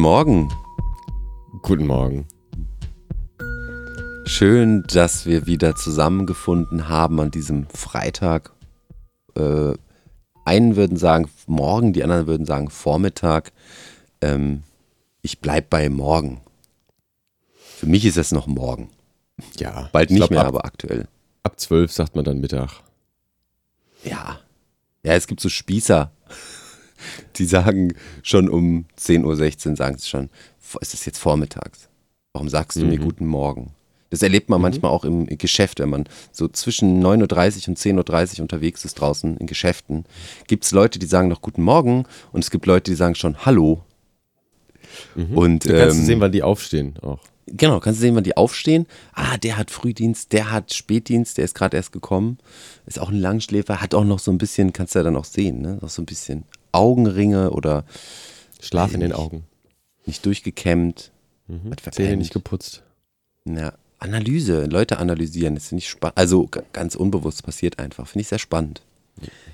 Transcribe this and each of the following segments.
Guten Morgen. Guten Morgen. Schön, dass wir wieder zusammengefunden haben an diesem Freitag. Äh, einen würden sagen morgen, die anderen würden sagen Vormittag. Ähm, ich bleibe bei morgen. Für mich ist es noch morgen. Ja. Bald ich nicht glaub, mehr, ab, aber aktuell. Ab zwölf sagt man dann Mittag. Ja. Ja, es gibt so Spießer, die sagen schon um 10.16 Uhr, sagen sie schon, es ist jetzt vormittags. Warum sagst du mir Mhm. guten Morgen? Das erlebt man Mhm. manchmal auch im Geschäft, wenn man so zwischen 9.30 Uhr und 10.30 Uhr unterwegs ist draußen in Geschäften. Gibt es Leute, die sagen noch guten Morgen und es gibt Leute, die sagen schon Hallo. Mhm. Und Da kannst du ähm, sehen, wann die aufstehen auch. Genau, kannst du sehen, wann die aufstehen. Ah, der hat Frühdienst, der hat Spätdienst, der ist gerade erst gekommen. Ist auch ein Langschläfer, hat auch noch so ein bisschen, kannst du ja dann auch sehen, ne? Noch so ein bisschen Augenringe oder Schlaf in den. Augen. nicht durchgekämmt. Mhm. Zähne nicht geputzt. Ja, Analyse, Leute analysieren, das finde ich spannend. Also ganz unbewusst passiert einfach, finde ich sehr spannend.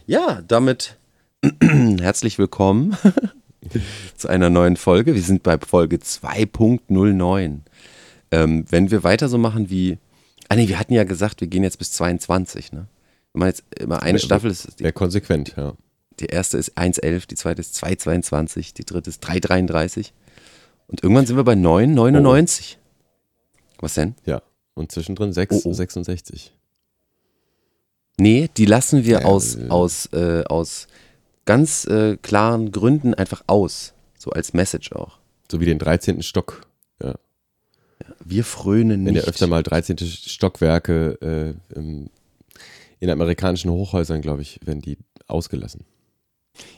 Ja, damit herzlich willkommen zu einer neuen Folge. Wir sind bei Folge 2.09. Ähm, wenn wir weiter so machen wie, ah nee, wir hatten ja gesagt, wir gehen jetzt bis 22, ne? Wenn man jetzt immer eine Staffel ist, Wäre konsequent, ja. Die erste ist 1,11, die zweite ist 2,22, die dritte ist 3,33 und irgendwann sind wir bei 9,99. Was denn? Ja. Und zwischendrin 6, Oh, oh. 66. Nee, die lassen wir Ja, aus, äh. aus, äh, aus ganz äh, klaren Gründen einfach aus. So als Message auch. So wie den 13. Stock. Wir frönen Wenn nicht. ja öfter mal 13. Stockwerke äh, in amerikanischen Hochhäusern, glaube ich, werden die ausgelassen.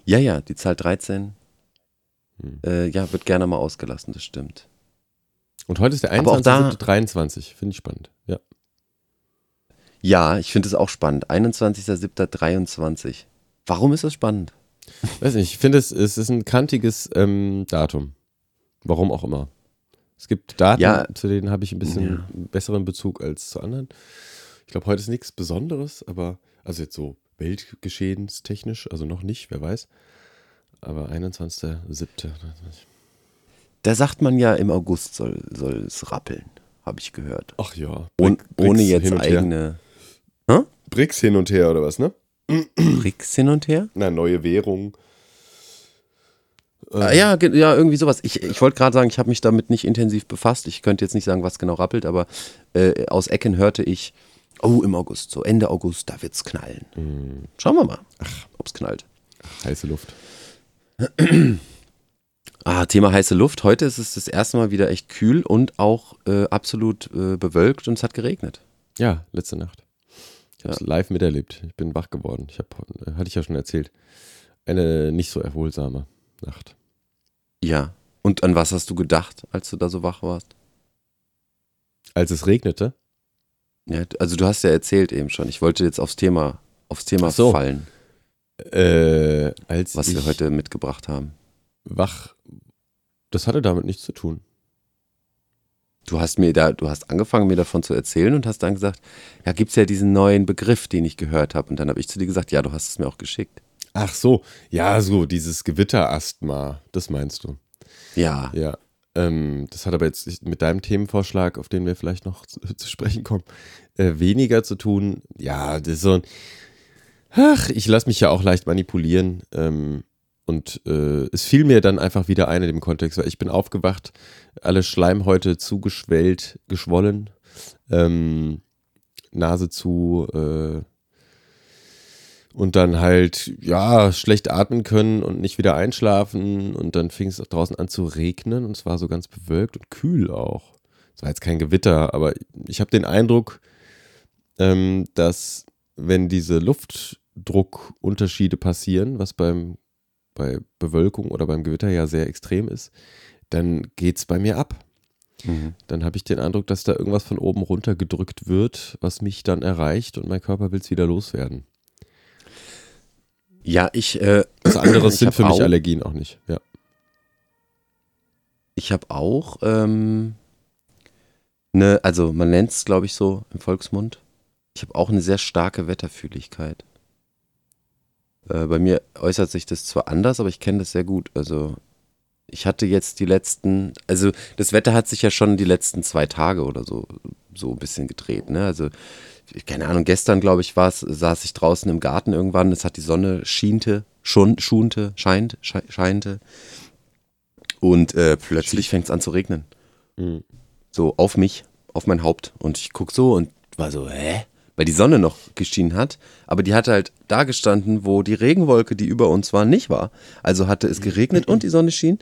Ja, ja, die Zahl 13, Hm. äh, ja, wird gerne mal ausgelassen, das stimmt. Und heute ist der Aber auch da- 21.23. Finde ich spannend. Ja. Ja, ich finde es auch spannend. 21.07.23. Warum ist das spannend? Weiß nicht, ich finde, es, es ist ein kantiges ähm, Datum. Warum auch immer. Es gibt Daten, Ja. zu denen habe ich ein bisschen Ja. besseren Bezug als zu anderen. Ich glaube, heute ist nichts Besonderes, aber, also jetzt so weltgeschehenstechnisch, also noch nicht, wer weiß. Aber 21.07. Da sagt man ja, im August soll, soll es rappeln, habe ich gehört. Ach ja. Und, Bric- ohne Bricks jetzt hin und her. eigene BRICS hin und her oder was, ne? Tricks hin und her. Na, neue Währung. Ah, ja, ja, irgendwie sowas. Ich, ich wollte gerade sagen, ich habe mich damit nicht intensiv befasst. Ich könnte jetzt nicht sagen, was genau rappelt, aber äh, aus Ecken hörte ich, oh, im August, so Ende August, da wird's knallen. Hm, Schauen wir mal, ob's knallt. heiße Luft. Ah, Thema heiße Luft. Heute ist es das erste Mal wieder echt kühl und auch äh, absolut äh, bewölkt und es hat geregnet. Ja, letzte Nacht. Ich habe es live miterlebt. Ich bin wach geworden. Ich habe, äh, hatte ich ja schon erzählt, eine nicht so erholsame Nacht. Ja. Und an was hast du gedacht, als du da so wach warst? Als es regnete, Ja, also du hast ja erzählt eben schon. Ich wollte jetzt aufs Thema, aufs Thema so. fallen, äh, als was wir heute mitgebracht haben. wach, das hatte damit nichts zu tun. Du hast mir da, du hast angefangen, mir davon zu erzählen und hast dann gesagt, ja, gibt's ja diesen neuen Begriff, den ich gehört habe. Und dann habe ich zu dir gesagt, ja, du hast es mir auch geschickt. Ach so, ja, so dieses Gewitterasthma, das meinst du. Ja, Ja, ähm, das hat aber jetzt mit deinem Themenvorschlag, auf den wir vielleicht noch zu, zu sprechen kommen, äh, weniger zu tun. Ja, das ist so ein. Ach, ich lasse mich ja auch leicht manipulieren. Ähm, und äh, es fiel mir dann einfach wieder ein in dem Kontext, weil ich bin aufgewacht, alle Schleimhäute zugeschwellt, geschwollen, ähm, Nase zu, äh, und dann halt, ja, schlecht atmen können und nicht wieder einschlafen. Und dann fing es auch draußen an zu regnen und es war so ganz bewölkt und kühl auch. Es war jetzt kein Gewitter, aber ich habe den Eindruck, ähm, dass wenn diese Luftdruckunterschiede passieren, was beim, bei Bewölkung oder beim Gewitter ja sehr extrem ist, dann geht es bei mir ab. Mhm. Dann habe ich den Eindruck, dass da irgendwas von oben runter gedrückt wird, was mich dann erreicht und mein Körper will es wieder loswerden. Ja, ich, äh, Was anderes Ich sind für mich auch- Allergien auch nicht. Ja. ich habe auch, ähm, ne, also man nennt es, glaube ich, so im Volksmund. Ich habe auch eine sehr starke Wetterfühligkeit. Äh, bei mir äußert sich das zwar anders, aber ich kenne das sehr gut. Also Ich hatte jetzt die letzten, also das Wetter hat sich ja schon die letzten zwei Tage oder so so ein bisschen gedreht. Ne? Also keine Ahnung, gestern glaube ich war es, saß ich draußen im Garten irgendwann, es hat die Sonne schiente, schon schunte, scheint, scheinte und äh, plötzlich fängt es an zu regnen. Mhm. So auf mich, auf mein Haupt und ich gucke so und war so, hä? Weil die Sonne noch geschienen hat, aber die hatte halt da gestanden, wo die Regenwolke, die über uns war, nicht war. Also hatte es geregnet und die Sonne schien.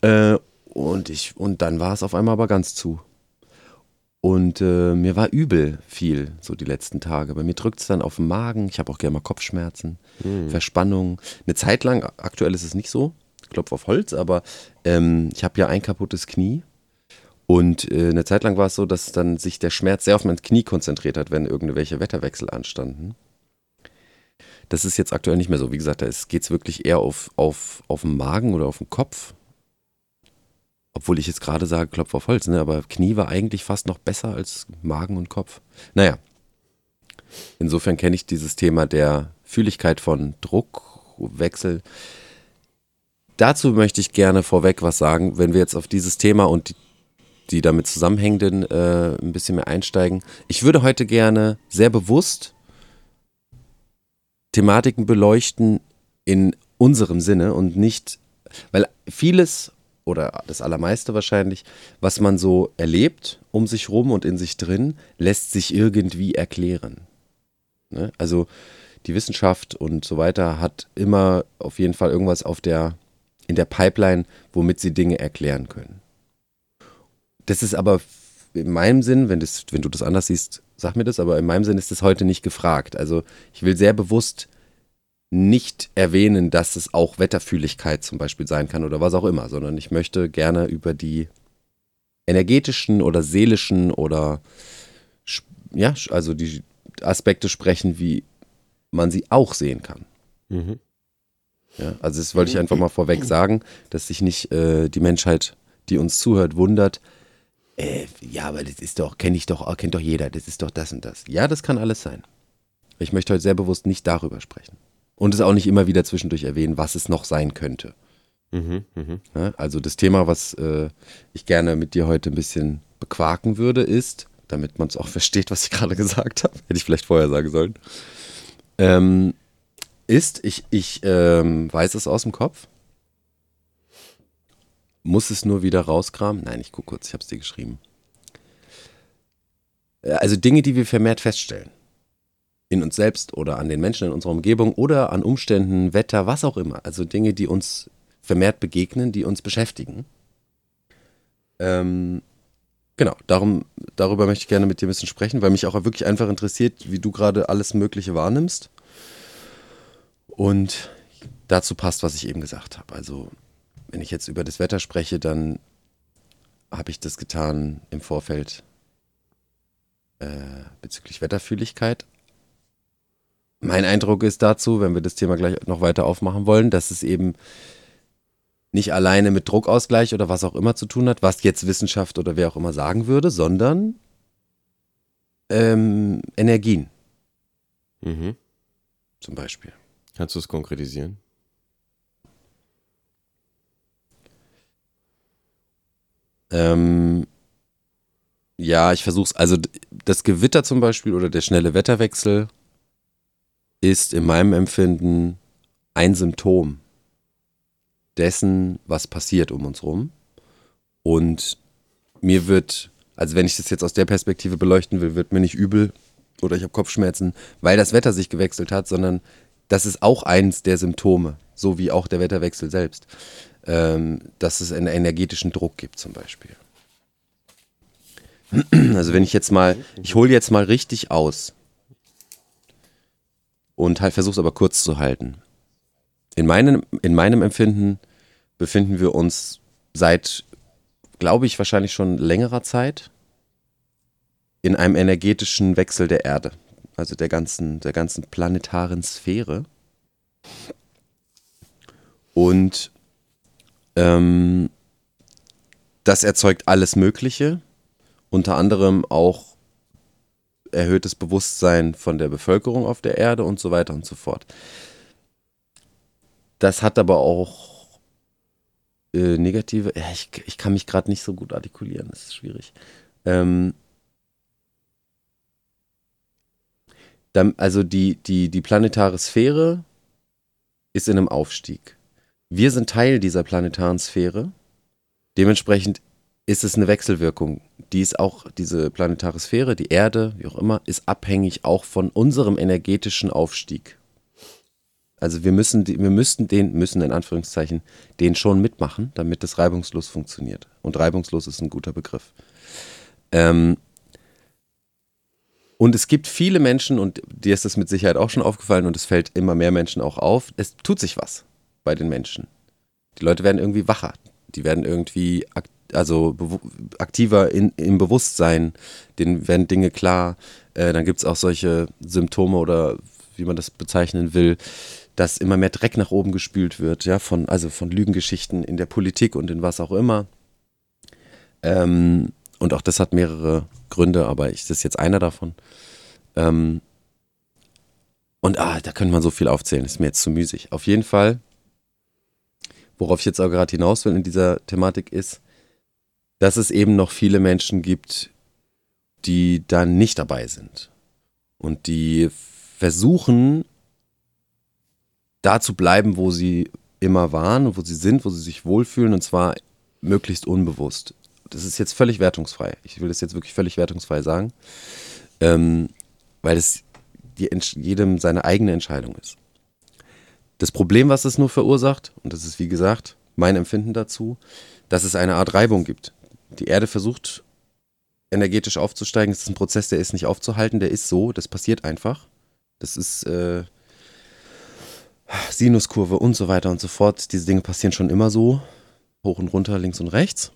Äh, und ich, und dann war es auf einmal aber ganz zu. Und äh, mir war übel viel, so die letzten Tage. Bei mir drückt es dann auf den Magen. Ich habe auch gerne mal Kopfschmerzen, mhm. Verspannung. Eine Zeit lang, aktuell ist es nicht so, Klopf auf Holz, aber ähm, ich habe ja ein kaputtes Knie. Und äh, eine Zeit lang war es so, dass dann sich der Schmerz sehr auf mein Knie konzentriert hat, wenn irgendwelche Wetterwechsel anstanden. Das ist jetzt aktuell nicht mehr so. Wie gesagt, da geht es wirklich eher auf, auf, auf den Magen oder auf den Kopf obwohl ich jetzt gerade sage, Klopf auf Holz, ne? aber Knie war eigentlich fast noch besser als Magen und Kopf. Naja, insofern kenne ich dieses Thema der Fühligkeit von Druckwechsel. Dazu möchte ich gerne vorweg was sagen, wenn wir jetzt auf dieses Thema und die, die damit zusammenhängenden äh, ein bisschen mehr einsteigen. Ich würde heute gerne sehr bewusst Thematiken beleuchten in unserem Sinne und nicht, weil vieles oder das Allermeiste wahrscheinlich, was man so erlebt um sich rum und in sich drin, lässt sich irgendwie erklären. Ne? Also die Wissenschaft und so weiter hat immer auf jeden Fall irgendwas auf der, in der Pipeline, womit sie Dinge erklären können. Das ist aber in meinem Sinn, wenn, das, wenn du das anders siehst, sag mir das, aber in meinem Sinn ist das heute nicht gefragt. Also ich will sehr bewusst nicht erwähnen, dass es auch Wetterfühligkeit zum Beispiel sein kann oder was auch immer, sondern ich möchte gerne über die energetischen oder seelischen oder ja, also die Aspekte sprechen, wie man sie auch sehen kann. Mhm. Ja, also das wollte ich einfach mal vorweg sagen, dass sich nicht äh, die Menschheit, die uns zuhört, wundert. Äh, ja, aber das ist doch, kenne ich doch, kennt doch jeder, das ist doch das und das. Ja, das kann alles sein. Ich möchte heute sehr bewusst nicht darüber sprechen und es auch nicht immer wieder zwischendurch erwähnen, was es noch sein könnte. Mhm, mh. ja, also das Thema, was äh, ich gerne mit dir heute ein bisschen bequaken würde, ist, damit man es auch versteht, was ich gerade gesagt habe, hätte ich vielleicht vorher sagen sollen, ähm, ist, ich, ich ähm, weiß es aus dem Kopf, muss es nur wieder rauskramen. Nein, ich gucke kurz, ich habe es dir geschrieben. Äh, also Dinge, die wir vermehrt feststellen in uns selbst oder an den Menschen in unserer Umgebung oder an Umständen, Wetter, was auch immer. Also Dinge, die uns vermehrt begegnen, die uns beschäftigen. Ähm, genau, darum, darüber möchte ich gerne mit dir ein bisschen sprechen, weil mich auch wirklich einfach interessiert, wie du gerade alles Mögliche wahrnimmst. Und dazu passt, was ich eben gesagt habe. Also, wenn ich jetzt über das Wetter spreche, dann habe ich das getan im Vorfeld äh, bezüglich Wetterfühligkeit, mein Eindruck ist dazu, wenn wir das Thema gleich noch weiter aufmachen wollen, dass es eben nicht alleine mit Druckausgleich oder was auch immer zu tun hat, was jetzt Wissenschaft oder wer auch immer sagen würde, sondern ähm, Energien. Mhm. Zum Beispiel. Kannst du es konkretisieren? Ähm, ja, ich versuche es. Also das Gewitter zum Beispiel oder der schnelle Wetterwechsel ist in meinem Empfinden ein Symptom dessen, was passiert um uns rum. Und mir wird, also wenn ich das jetzt aus der Perspektive beleuchten will, wird mir nicht übel oder ich habe Kopfschmerzen, weil das Wetter sich gewechselt hat, sondern das ist auch eins der Symptome, so wie auch der Wetterwechsel selbst, dass es einen energetischen Druck gibt zum Beispiel. Also wenn ich jetzt mal, ich hole jetzt mal richtig aus und halt versuche es aber kurz zu halten. In meinem, in meinem Empfinden befinden wir uns seit, glaube ich, wahrscheinlich schon längerer Zeit in einem energetischen Wechsel der Erde, also der ganzen, der ganzen planetaren Sphäre. Und ähm, das erzeugt alles Mögliche, unter anderem auch erhöhtes Bewusstsein von der Bevölkerung auf der Erde und so weiter und so fort. Das hat aber auch äh, negative, ja, ich, ich kann mich gerade nicht so gut artikulieren, das ist schwierig. Ähm, dann, also die, die, die planetare Sphäre ist in einem Aufstieg. Wir sind Teil dieser planetaren Sphäre. Dementsprechend ist es eine Wechselwirkung. Die ist auch, diese planetare Sphäre, die Erde, wie auch immer, ist abhängig auch von unserem energetischen Aufstieg. Also wir müssen, wir müssten den, müssen in Anführungszeichen, den schon mitmachen, damit es reibungslos funktioniert. Und reibungslos ist ein guter Begriff. Ähm, und es gibt viele Menschen, und dir ist das mit Sicherheit auch schon aufgefallen, und es fällt immer mehr Menschen auch auf, es tut sich was bei den Menschen. Die Leute werden irgendwie wacher. Die werden irgendwie ak also aktiver in, im Bewusstsein. Denen werden Dinge klar. Äh, dann gibt es auch solche Symptome oder wie man das bezeichnen will, dass immer mehr Dreck nach oben gespült wird, ja, von, also von Lügengeschichten in der Politik und in was auch immer. Ähm, und auch das hat mehrere Gründe, aber ich, das ist jetzt einer davon. Ähm, und ah, da könnte man so viel aufzählen, ist mir jetzt zu müßig. Auf jeden Fall, worauf ich jetzt auch gerade hinaus will in dieser Thematik ist, dass es eben noch viele Menschen gibt, die da nicht dabei sind und die versuchen, da zu bleiben, wo sie immer waren, wo sie sind, wo sie sich wohlfühlen und zwar möglichst unbewusst das ist jetzt völlig wertungsfrei. Ich will das jetzt wirklich völlig wertungsfrei sagen, ähm, weil es jedem seine eigene Entscheidung ist. Das Problem, was es nur verursacht, und das ist wie gesagt mein Empfinden dazu, dass es eine Art Reibung gibt. Die Erde versucht energetisch aufzusteigen. Es ist ein Prozess, der ist nicht aufzuhalten, der ist so, das passiert einfach. Das ist äh, Sinuskurve und so weiter und so fort. Diese Dinge passieren schon immer so. Hoch und runter, links und rechts.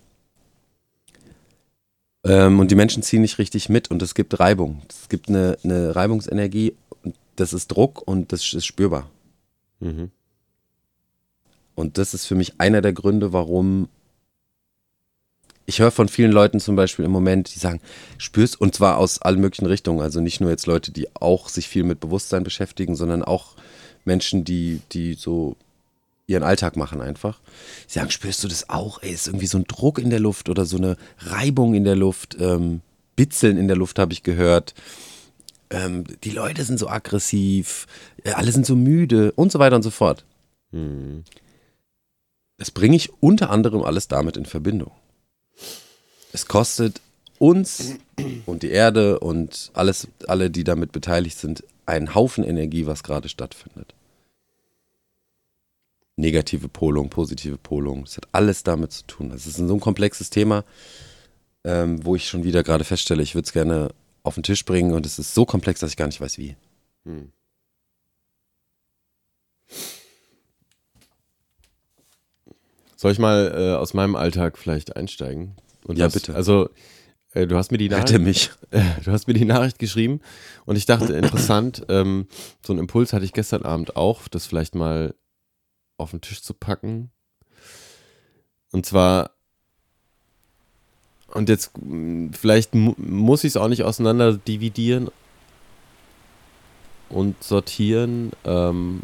Ähm, und die Menschen ziehen nicht richtig mit und es gibt Reibung. Es gibt eine, eine Reibungsenergie, das ist Druck und das ist spürbar. Mhm. Und das ist für mich einer der Gründe, warum ich höre von vielen Leuten zum Beispiel im Moment, die sagen, spürst, und zwar aus allen möglichen Richtungen, also nicht nur jetzt Leute, die auch sich viel mit Bewusstsein beschäftigen, sondern auch Menschen, die, die so ihren Alltag machen einfach. Sie sagen, spürst du das auch? Ey, ist irgendwie so ein Druck in der Luft oder so eine Reibung in der Luft, ähm, Bitzeln in der Luft habe ich gehört. Ähm, die Leute sind so aggressiv, äh, alle sind so müde und so weiter und so fort. Mhm. Das bringe ich unter anderem alles damit in Verbindung. Es kostet uns und die Erde und alles, alle, die damit beteiligt sind, einen Haufen Energie, was gerade stattfindet negative Polung, positive Polung. Das hat alles damit zu tun. Das ist so ein komplexes Thema, ähm, wo ich schon wieder gerade feststelle, ich würde es gerne auf den Tisch bringen und es ist so komplex, dass ich gar nicht weiß, wie. Hm. Soll ich mal äh, aus meinem Alltag vielleicht einsteigen? Und ja, was, bitte. Also, äh, du hast mir die Nachricht, mich. Äh, du hast mir die Nachricht geschrieben und ich dachte, interessant, ähm, so einen Impuls hatte ich gestern Abend auch, das vielleicht mal auf den Tisch zu packen. Und zwar, und jetzt vielleicht muss ich es auch nicht auseinander dividieren und sortieren, ähm,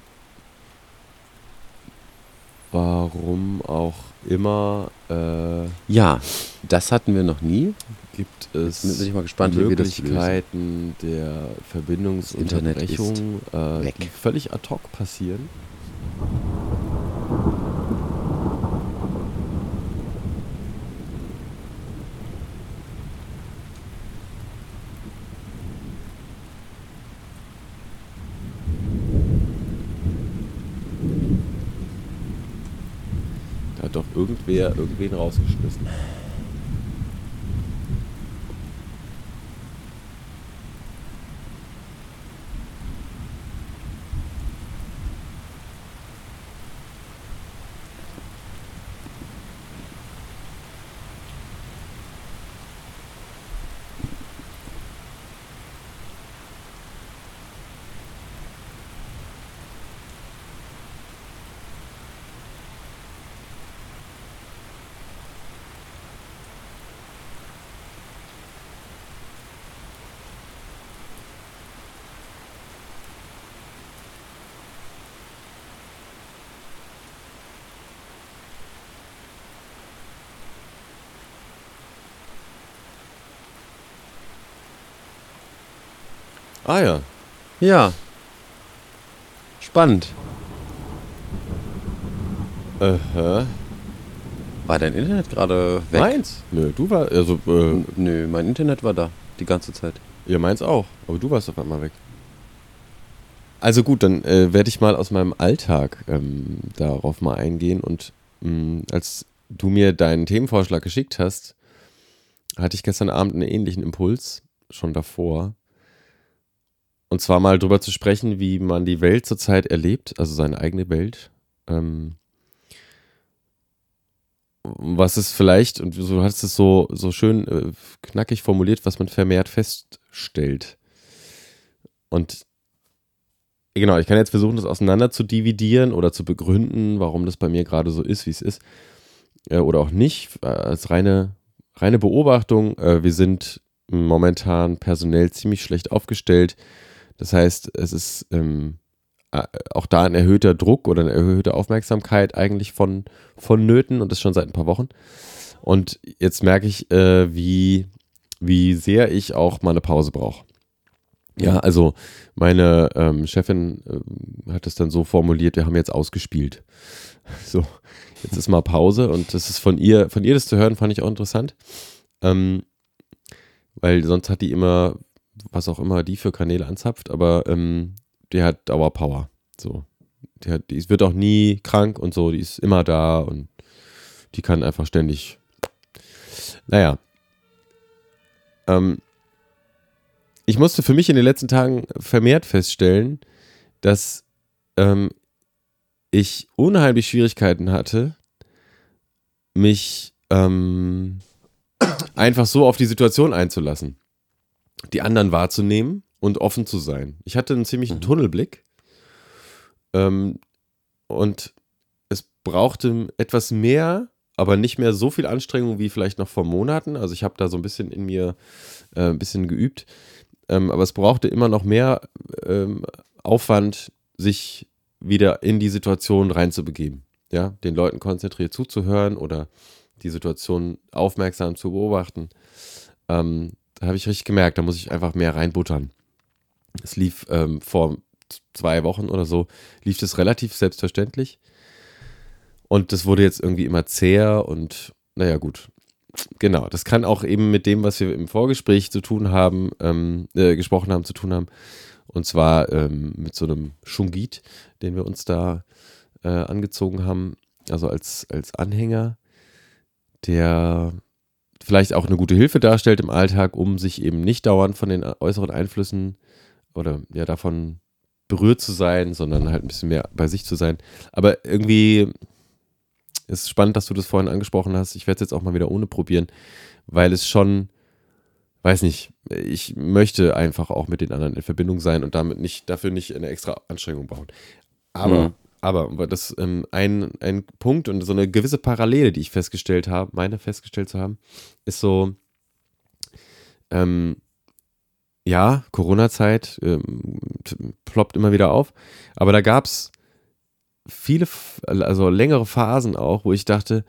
warum auch immer. Äh, ja, das hatten wir noch nie. Gibt es bin ich mal gespannt, Möglichkeiten der Verbindungsunterbrechung, äh, die völlig ad hoc passieren? Da hat doch irgendwer irgendwen rausgeschmissen. Ah ja. Ja. Spannend. Aha. War dein Internet gerade weg? Meins? Nö, du war, also, äh, Nö, mein Internet war da die ganze Zeit. ja, meins auch. Aber du warst auf einmal weg. Also gut, dann äh, werde ich mal aus meinem Alltag ähm, darauf mal eingehen. Und mh, als du mir deinen Themenvorschlag geschickt hast, hatte ich gestern Abend einen ähnlichen Impuls, schon davor. Und zwar mal drüber zu sprechen, wie man die Welt zurzeit erlebt, also seine eigene Welt. Ähm, was es vielleicht, und du hast es so, so schön äh, knackig formuliert, was man vermehrt feststellt. Und genau, ich kann jetzt versuchen, das auseinander zu dividieren oder zu begründen, warum das bei mir gerade so ist, wie es ist. Äh, oder auch nicht, äh, als reine, reine Beobachtung. Äh, wir sind momentan personell ziemlich schlecht aufgestellt. Das heißt, es ist ähm, äh, auch da ein erhöhter Druck oder eine erhöhte Aufmerksamkeit eigentlich von, vonnöten und das schon seit ein paar Wochen. Und jetzt merke ich, äh, wie, wie sehr ich auch mal eine Pause brauche. Ja, also meine ähm, Chefin äh, hat es dann so formuliert, wir haben jetzt ausgespielt. So, jetzt ist mal Pause und das ist von ihr, von ihr das zu hören, fand ich auch interessant. Ähm, weil sonst hat die immer, was auch immer die für Kanäle anzapft, aber ähm, die hat Dauerpower. So. Die, hat, die wird auch nie krank und so, die ist immer da und die kann einfach ständig. Naja. Ähm, ich musste für mich in den letzten Tagen vermehrt feststellen, dass ähm, ich unheimlich Schwierigkeiten hatte, mich ähm, einfach so auf die Situation einzulassen, die anderen wahrzunehmen und offen zu sein. Ich hatte einen ziemlichen Mhm. Tunnelblick ähm, und es brauchte etwas mehr, aber nicht mehr so viel Anstrengung wie vielleicht noch vor Monaten. Also ich habe da so ein bisschen in mir äh, ein bisschen geübt, ähm, aber es brauchte immer noch mehr ähm, Aufwand, sich wieder in die Situation reinzubegeben. Ja, den Leuten konzentriert zuzuhören oder die Situation aufmerksam zu beobachten. Ähm, da habe ich richtig gemerkt, da muss ich einfach mehr reinbuttern. Es lief ähm, vor zwei Wochen oder so, lief das relativ selbstverständlich. Und das wurde jetzt irgendwie immer zäher und naja, gut. Genau, das kann auch eben mit dem, was wir im Vorgespräch zu tun haben, ähm, äh, gesprochen haben, zu tun haben. Und zwar ähm, mit so einem Shungit, den wir uns da äh, angezogen haben, also als, als Anhänger, der vielleicht auch eine gute Hilfe darstellt im Alltag, um sich eben nicht dauernd von den äußeren Einflüssen oder ja davon berührt zu sein, sondern halt ein bisschen mehr bei sich zu sein. Aber irgendwie ist es spannend, dass du das vorhin angesprochen hast. Ich werde es jetzt auch mal wieder ohne probieren, weil es schon, weiß nicht, ich möchte einfach auch mit den anderen in Verbindung sein und damit nicht, dafür nicht eine extra Anstrengung bauen. Aber, Mhm. Aber das ähm, ein, ein Punkt und so eine gewisse Parallele, die ich festgestellt habe, meine festgestellt zu haben, ist so, ähm, ja, Corona-Zeit ähm, ploppt immer wieder auf, aber da gab es viele, also längere Phasen auch, wo ich dachte,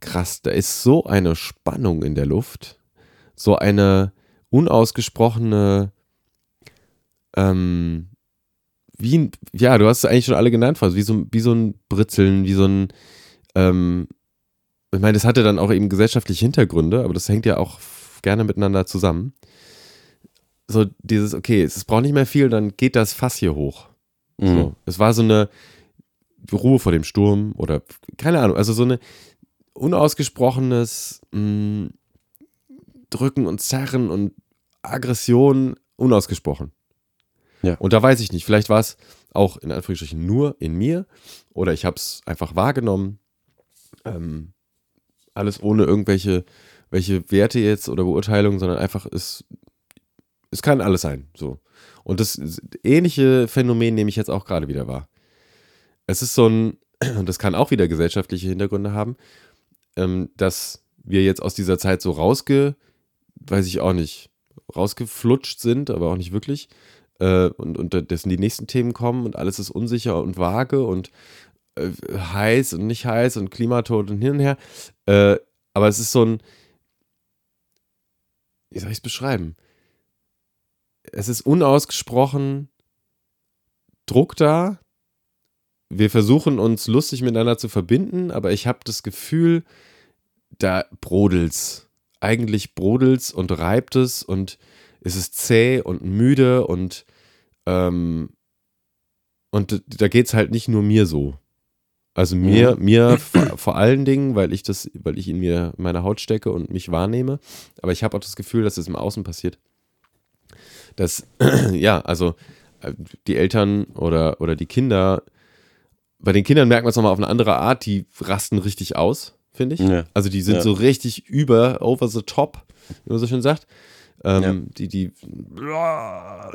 krass, da ist so eine Spannung in der Luft, so eine unausgesprochene, ähm, wie ein, ja, du hast es eigentlich schon alle genannt, fast, wie so, wie so ein Britzeln, wie so ein, ähm, ich meine, das hatte dann auch eben gesellschaftliche Hintergründe, aber das hängt ja auch gerne miteinander zusammen. So dieses, okay, es braucht nicht mehr viel, dann geht das Fass hier hoch. Mhm. So. Es war so eine Ruhe vor dem Sturm oder keine Ahnung, also so eine unausgesprochenes mh, Drücken und Zerren und Aggression unausgesprochen. Ja. Und da weiß ich nicht, vielleicht war es auch in Anführungsstrichen nur in mir oder ich habe es einfach wahrgenommen. Ähm, alles ohne irgendwelche welche Werte jetzt oder Beurteilungen, sondern einfach es, es kann alles sein. So. Und das ähnliche Phänomen nehme ich jetzt auch gerade wieder wahr. Es ist so ein, und das kann auch wieder gesellschaftliche Hintergründe haben, ähm, dass wir jetzt aus dieser Zeit so rausge, weiß ich auch nicht, rausgeflutscht sind, aber auch nicht wirklich. Äh, und, und dessen die nächsten Themen kommen und alles ist unsicher und vage und äh, heiß und nicht heiß und Klimatod und hin und her. Äh, aber es ist so ein, wie soll ich es beschreiben? es ist unausgesprochen Druck da. Wir versuchen uns lustig miteinander zu verbinden, aber ich habe das Gefühl, da brodelt's. Eigentlich brodelt's und reibt es und es ist zäh und müde und ähm, und da geht es halt nicht nur mir so. Also mir, mhm. mir vor, vor, allen Dingen, weil ich das, weil ich in mir meine Haut stecke und mich wahrnehme. Aber ich habe auch das Gefühl, dass es im Außen passiert. Dass, ja, also äh, die Eltern oder, oder die Kinder, bei den Kindern merkt man es nochmal auf eine andere Art, die rasten richtig aus, finde ich. Ja. Also die sind ja. so richtig über, over the top, wie man so schön sagt. Ähm, ja. die, die,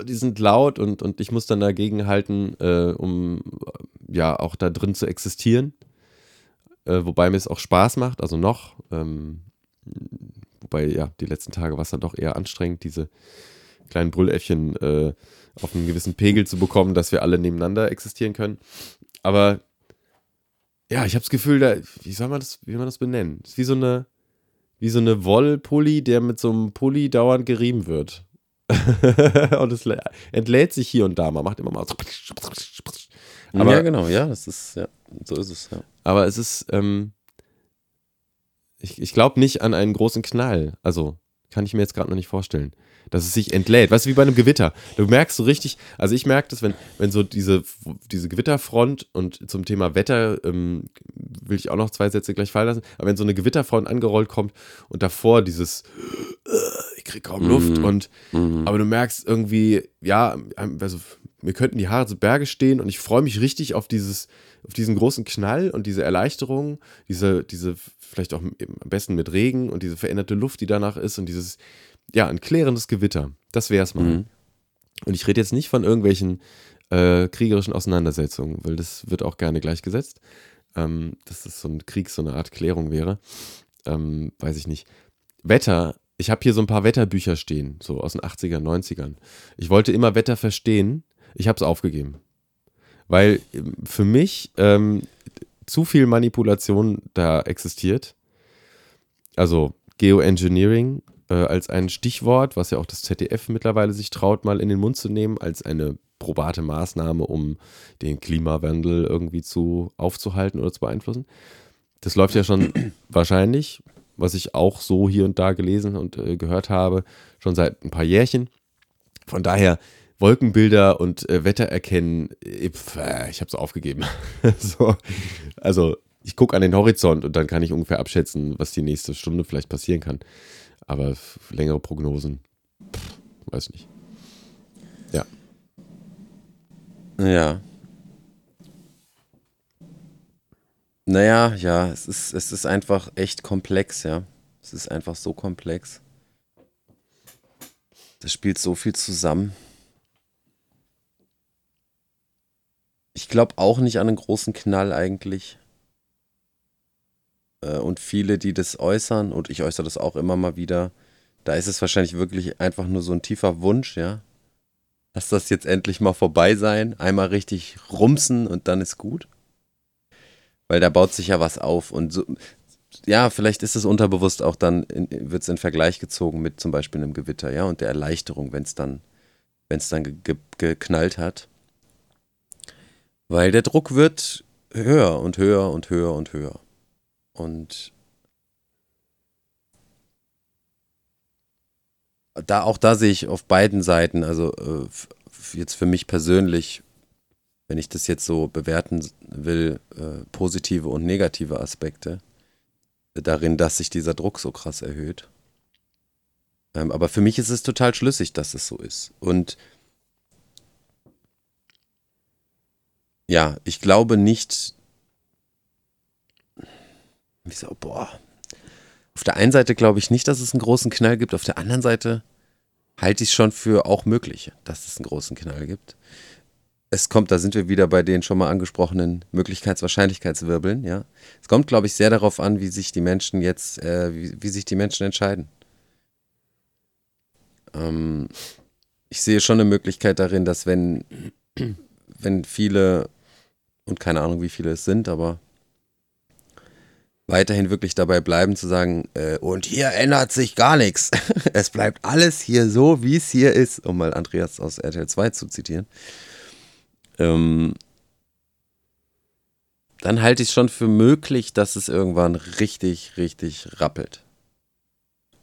die sind laut und, und ich muss dann dagegen halten, äh, um ja auch da drin zu existieren. Äh, wobei mir es auch Spaß macht, also noch. Ähm, wobei, ja, die letzten Tage war es dann doch eher anstrengend, diese kleinen Brülläffchen äh, auf einen gewissen Pegel zu bekommen, dass wir alle nebeneinander existieren können. Aber ja, ich habe das Gefühl, da, wie soll man das, wie man das benennen? Es ist wie so eine, wie so eine Wollpulli, der mit so einem Pulli dauernd gerieben wird. und es entlädt sich hier und da mal, macht immer mal so. Aber, ja, genau, ja, das ist, ja, so ist es, ja. Aber es ist, ähm, ich, ich glaube nicht an einen großen Knall. Also, kann ich mir jetzt gerade noch nicht vorstellen dass es sich entlädt. Weißt du, wie bei einem Gewitter. Du merkst so richtig, also ich merke das, wenn, wenn so diese, diese Gewitterfront und zum Thema Wetter ähm, will ich auch noch zwei Sätze gleich fallen lassen, aber wenn so eine Gewitterfront angerollt kommt und davor dieses, ich krieg kaum Luft mhm. und, mhm. aber du merkst irgendwie, ja, also mir könnten die Haare zu Berge stehen und ich freue mich richtig auf dieses, auf diesen großen Knall und diese Erleichterung, diese, diese, vielleicht auch am besten mit Regen und diese veränderte Luft, die danach ist und dieses, ja, ein klärendes Gewitter. Das wäre es mal. Mhm. Und ich rede jetzt nicht von irgendwelchen äh, kriegerischen Auseinandersetzungen, weil das wird auch gerne gleichgesetzt. Ähm, dass das so ein Krieg so eine Art Klärung wäre. Ähm, weiß ich nicht. Wetter, ich habe hier so ein paar Wetterbücher stehen, so aus den 80ern, 90ern. Ich wollte immer Wetter verstehen, ich habe es aufgegeben. Weil ähm, für mich ähm, zu viel Manipulation da existiert. Also Geoengineering äh, als ein Stichwort, was ja auch das ZDF mittlerweile sich traut, mal in den Mund zu nehmen, als eine probate Maßnahme, um den Klimawandel irgendwie zu aufzuhalten oder zu beeinflussen. Das läuft ja schon wahrscheinlich, was ich auch so hier und da gelesen und äh, gehört habe, schon seit ein paar Jährchen. Von daher Wolkenbilder und äh, Wetter erkennen, äh, ich habe es aufgegeben. so, also ich gucke an den Horizont und dann kann ich ungefähr abschätzen, was die nächste Stunde vielleicht passieren kann. Aber längere Prognosen, pff, weiß nicht. Ja. Ja. Naja, ja, es ist, es ist einfach echt komplex, ja. Es ist einfach so komplex. Das spielt so viel zusammen. Ich glaube auch nicht an einen großen Knall eigentlich. Äh, und viele, die das äußern, und ich äußere das auch immer mal wieder, da ist es wahrscheinlich wirklich einfach nur so ein tiefer Wunsch, ja. Lass das jetzt endlich mal vorbei sein, einmal richtig rumsen und dann ist gut. Weil da baut sich ja was auf und so, ja, vielleicht ist es unterbewusst auch dann, wird es in Vergleich gezogen mit zum Beispiel einem Gewitter, ja, und der Erleichterung, wenn es dann, wenn es dann ge ge geknallt hat. Weil der Druck wird höher und höher und höher und höher. Und da auch da sehe ich auf beiden Seiten, also äh, jetzt für mich persönlich, wenn ich das jetzt so bewerten will, äh, positive und negative Aspekte darin, dass sich dieser Druck so krass erhöht. Ähm, aber für mich ist es total schlüssig, dass es so ist. Und ja, ich glaube nicht, ich so, boah. Auf der einen Seite glaube ich nicht, dass es einen großen Knall gibt. Auf der anderen Seite halte ich es schon für auch möglich, dass es einen großen Knall gibt. Es kommt, da sind wir wieder bei den schon mal angesprochenen Möglichkeits-Wahrscheinlichkeitswirbeln, ja. Es kommt, glaube ich, sehr darauf an, wie sich die Menschen jetzt, äh, wie, wie, sich die Menschen entscheiden. Ähm, ich sehe schon eine Möglichkeit darin, dass wenn, wenn viele, und keine Ahnung, wie viele es sind, aber weiterhin wirklich dabei bleiben zu sagen, äh, und hier ändert sich gar nichts. es bleibt alles hier so, wie es hier ist, um mal Andreas aus RTL 2 zu zitieren. Ähm, dann halte ich es schon für möglich, dass es irgendwann richtig, richtig rappelt.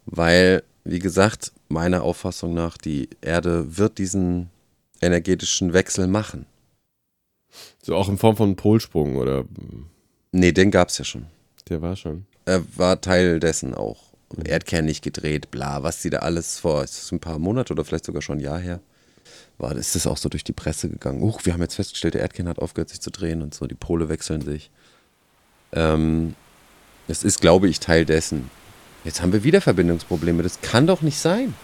Weil, wie gesagt, meiner Auffassung nach, die Erde wird diesen energetischen Wechsel machen. So auch in Form von Polsprung oder? Nee, den gab es ja schon. Der war schon. Er war Teil dessen auch. Erdkern nicht gedreht, bla, was sie da alles vor, ist das ein paar Monate oder vielleicht sogar schon ein Jahr her, war, ist das auch so durch die Presse gegangen. Huch, wir haben jetzt festgestellt, der Erdkern hat aufgehört sich zu drehen und so, die Pole wechseln sich. Ähm, es ist, glaube ich, Teil dessen. Jetzt haben wir wieder Verbindungsprobleme, das kann doch nicht sein.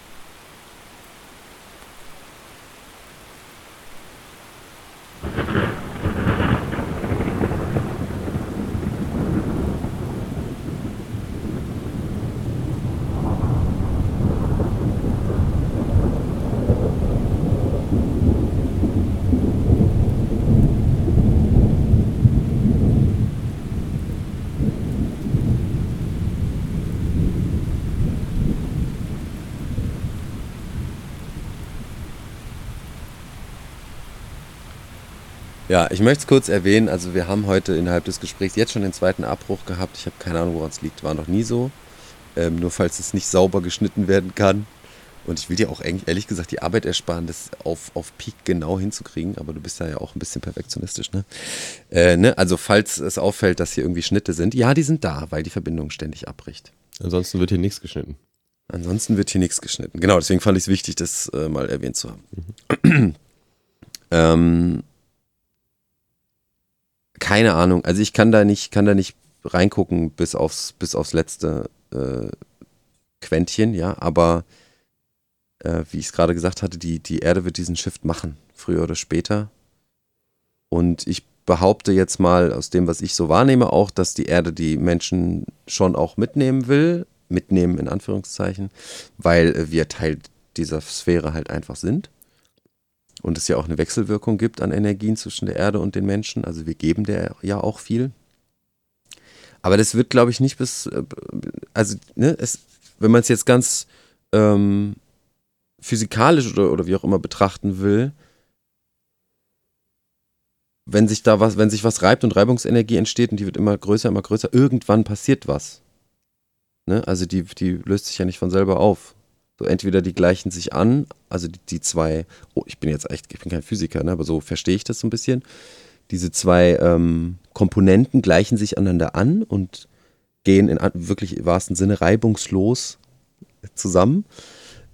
Ja, ich möchte es kurz erwähnen. Also wir haben heute innerhalb des Gesprächs jetzt schon den zweiten Abbruch gehabt. Ich habe keine Ahnung, woran es liegt. War noch nie so. Ähm, nur falls es nicht sauber geschnitten werden kann. Und ich will dir auch ehrlich gesagt die Arbeit ersparen, das auf, auf Peak genau hinzukriegen. Aber du bist da ja auch ein bisschen perfektionistisch, ne? Äh, ne? Also falls es auffällt, dass hier irgendwie Schnitte sind, ja, die sind da, weil die Verbindung ständig abbricht. Ansonsten wird hier nichts geschnitten. Ansonsten wird hier nichts geschnitten. Genau, deswegen fand ich es wichtig, das äh, mal erwähnt zu haben. Mhm. ähm, keine Ahnung. Also ich kann da nicht, kann da nicht reingucken bis aufs, bis aufs letzte äh, Quäntchen, ja, aber äh, wie ich es gerade gesagt hatte, die, die Erde wird diesen Shift machen, früher oder später. Und ich behaupte jetzt mal aus dem, was ich so wahrnehme, auch, dass die Erde die Menschen schon auch mitnehmen will, mitnehmen in Anführungszeichen, weil wir Teil dieser Sphäre halt einfach sind und es ja auch eine Wechselwirkung gibt an Energien zwischen der Erde und den Menschen. Also wir geben der ja auch viel. Aber das wird, glaube ich, nicht bis, äh, also ne, es, wenn man es jetzt ganz ähm, physikalisch oder, oder wie auch immer betrachten will, wenn sich da was, wenn sich was reibt und Reibungsenergie entsteht und die wird immer größer, immer größer, irgendwann passiert was. Ne? Also die, die löst sich ja nicht von selber auf. So entweder die gleichen sich an, also die, die zwei, oh, ich bin jetzt echt, ich bin kein Physiker, ne, aber so verstehe ich das so ein bisschen. Diese zwei ähm, Komponenten gleichen sich aneinander an und gehen in wirklich wahrsten Sinne reibungslos zusammen.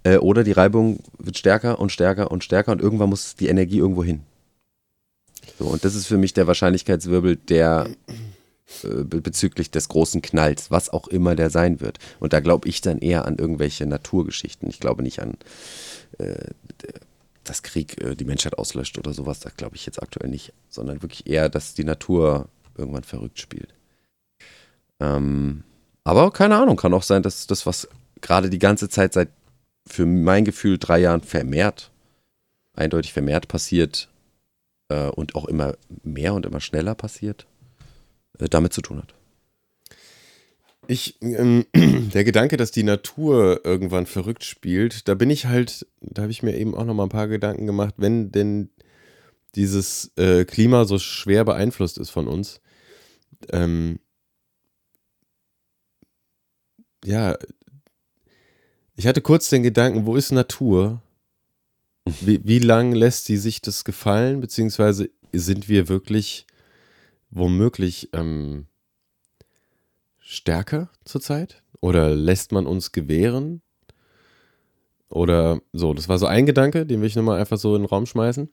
Äh, oder die Reibung wird stärker und stärker und stärker und irgendwann muss die Energie irgendwo hin. So, und das ist für mich der Wahrscheinlichkeitswirbel, der äh, bezüglich des großen Knalls, was auch immer der sein wird. Und da glaube ich dann eher an irgendwelche Naturgeschichten. Ich glaube nicht an, äh, dass Krieg äh, die Menschheit auslöscht oder sowas. Das glaube ich jetzt aktuell nicht, sondern wirklich eher, dass die Natur irgendwann verrückt spielt. Ähm, aber keine Ahnung, kann auch sein, dass das, was gerade die ganze Zeit seit für mein Gefühl drei Jahren vermehrt, eindeutig vermehrt passiert äh, und auch immer mehr und immer schneller passiert, damit zu tun hat. Ich, ähm, der Gedanke, dass die Natur irgendwann verrückt spielt, da bin ich halt, da habe ich mir eben auch noch mal ein paar Gedanken gemacht, wenn denn dieses äh, Klima so schwer beeinflusst ist von uns. Ähm, ja, ich hatte kurz den Gedanken, wo ist Natur? Wie, wie lang lässt sie sich das gefallen? Beziehungsweise sind wir wirklich womöglich ähm, stärker zurzeit? Oder lässt man uns gewähren? Oder so, das war so ein Gedanke, den will ich nochmal einfach so in den Raum schmeißen.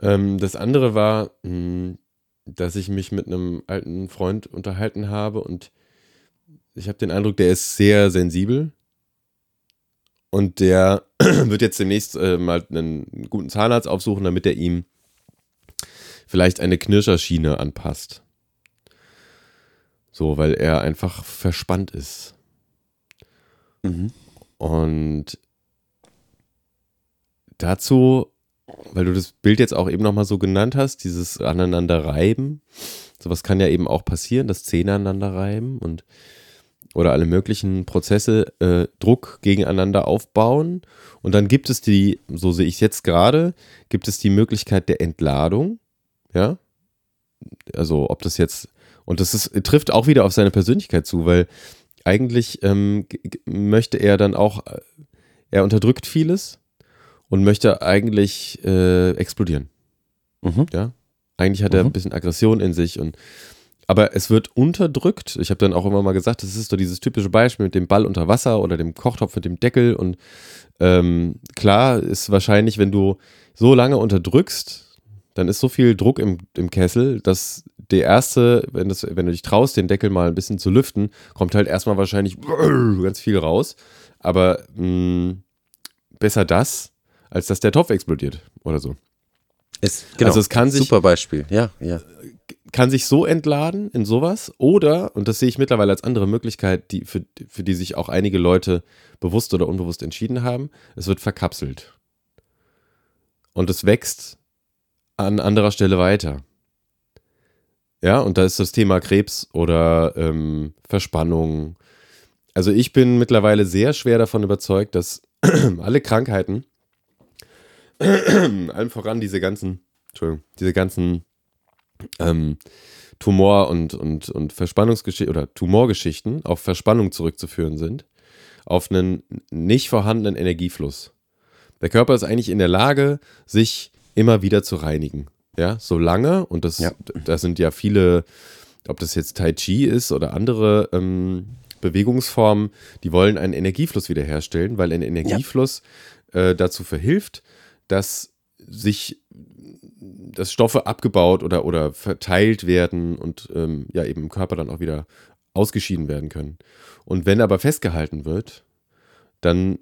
Ähm, das andere war, mh, hm, dass ich mich mit einem alten Freund unterhalten habe und ich habe den Eindruck, der ist sehr sensibel und der wird jetzt demnächst äh, mal einen guten Zahnarzt aufsuchen, damit er ihm vielleicht eine Knirscherschiene anpasst. So, weil er einfach verspannt ist. Mhm. Und dazu weil du das Bild jetzt auch eben nochmal so genannt hast, dieses aneinander reiben. Sowas kann ja eben auch passieren, das Zähne aneinander reiben und oder alle möglichen Prozesse äh, Druck gegeneinander aufbauen. Und dann gibt es die, so sehe ich es jetzt gerade, gibt es die Möglichkeit der Entladung. Ja. Also ob das jetzt, und das ist, trifft auch wieder auf seine Persönlichkeit zu, weil eigentlich ähm, möchte er dann auch, äh, er unterdrückt vieles und möchte eigentlich äh, explodieren. Mhm. Ja. Eigentlich hat er mhm. ein bisschen Aggression in sich und aber es wird unterdrückt. Ich habe dann auch immer mal gesagt, das ist so dieses typische Beispiel mit dem Ball unter Wasser oder dem Kochtopf mit dem Deckel. Und ähm, klar ist wahrscheinlich, wenn du so lange unterdrückst, dann ist so viel Druck im, im Kessel, dass der erste, wenn, das, wenn du dich traust, den Deckel mal ein bisschen zu lüften, kommt halt erstmal wahrscheinlich ganz viel raus. Aber mh, mm, besser das, als dass der Topf explodiert oder so. Es, genau, also es kann sich super Beispiel, ja, ja kann sich so entladen in sowas oder, und das sehe ich mittlerweile als andere Möglichkeit, die, für, für die sich auch einige Leute bewusst oder unbewusst entschieden haben, es wird verkapselt. Und es wächst an anderer Stelle weiter. Ja, und da ist das Thema Krebs oder ähm, Verspannung. Also ich bin mittlerweile sehr schwer davon überzeugt, dass alle Krankheiten, allem voran diese ganzen, Entschuldigung, diese ganzen ähm, Tumor- und, und, und Verspannungsgeschichten oder Tumorgeschichten auf Verspannung zurückzuführen sind, auf einen nicht vorhandenen Energiefluss. Der Körper ist eigentlich in der Lage, sich immer wieder zu reinigen. Ja, solange, und das, ja. das sind ja viele, ob das jetzt Tai Chi ist oder andere ähm, Bewegungsformen, die wollen einen Energiefluss wiederherstellen, weil ein Energiefluss ja. äh, dazu verhilft, dass sich dass Stoffe abgebaut oder, oder verteilt werden und ähm, ja eben im Körper dann auch wieder ausgeschieden werden können. Und wenn aber festgehalten wird, dann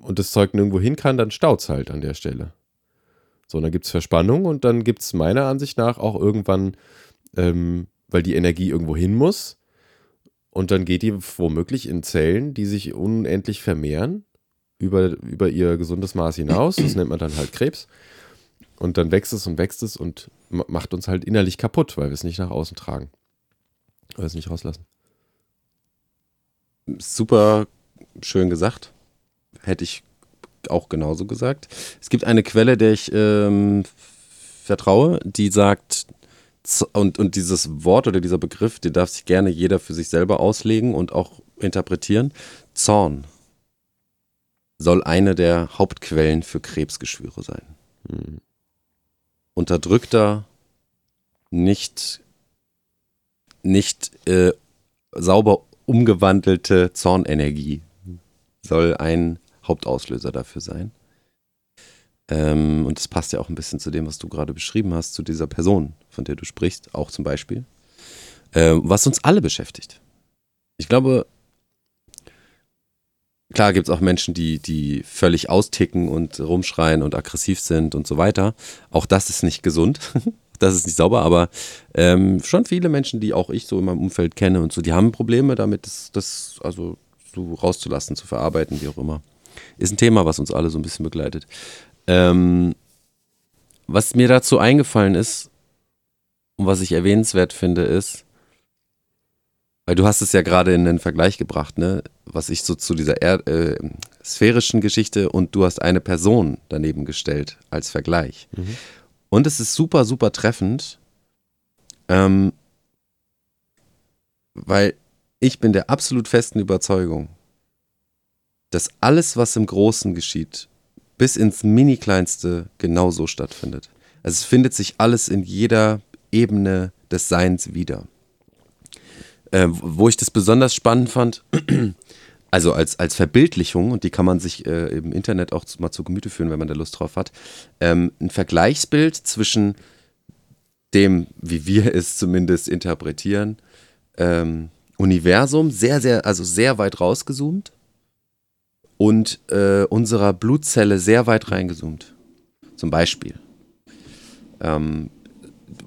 und das Zeug nirgendwo hin kann, dann staut es halt an der Stelle. So, dann gibt es Verspannung und dann gibt es meiner Ansicht nach auch irgendwann, ähm, weil die Energie irgendwo hin muss, und dann geht die womöglich in Zellen, die sich unendlich vermehren, über, über ihr gesundes Maß hinaus. Das nennt man dann halt Krebs. Und dann wächst es und wächst es und macht uns halt innerlich kaputt, weil wir es nicht nach außen tragen. Weil es nicht rauslassen. Super schön gesagt. Hätte ich auch genauso gesagt. Es gibt eine Quelle, der ich ähm, vertraue, die sagt, und, und dieses Wort oder dieser Begriff, den darf sich gerne jeder für sich selber auslegen und auch interpretieren. Zorn soll eine der Hauptquellen für Krebsgeschwüre sein. Hm unterdrückter, nicht, nicht äh, sauber umgewandelte Zornenergie soll ein Hauptauslöser dafür sein. Ähm, und das passt ja auch ein bisschen zu dem, was du gerade beschrieben hast, zu dieser Person, von der du sprichst, auch zum Beispiel. Ähm, was uns alle beschäftigt. Ich glaube, Klar gibt es auch Menschen, die, die völlig austicken und rumschreien und aggressiv sind und so weiter. Auch das ist nicht gesund. das ist nicht sauber, aber ähm, schon viele Menschen, die auch ich so in meinem Umfeld kenne und so, die haben Probleme damit, das, das also so rauszulassen, zu verarbeiten, wie auch immer. Ist ein Thema, was uns alle so ein bisschen begleitet. Ähm, was mir dazu eingefallen ist und was ich erwähnenswert finde, ist, weil du hast es ja gerade in den Vergleich gebracht, ne? Was ich so zu dieser er äh, sphärischen Geschichte und du hast eine Person daneben gestellt als Vergleich. Mhm. Und es ist super, super treffend, ähm, weil ich bin der absolut festen Überzeugung, dass alles, was im Großen geschieht, bis ins Mini-Kleinste genauso stattfindet. Also es findet sich alles in jeder Ebene des Seins wieder. Äh, wo ich das besonders spannend fand, also als, als Verbildlichung, und die kann man sich äh, im Internet auch mal zu Gemüte führen, wenn man da Lust drauf hat, ähm, ein Vergleichsbild zwischen dem, wie wir es zumindest interpretieren, ähm, Universum, sehr, sehr, also sehr weit rausgezoomt und äh, unserer Blutzelle sehr weit reingezoomt. Zum Beispiel. Ähm,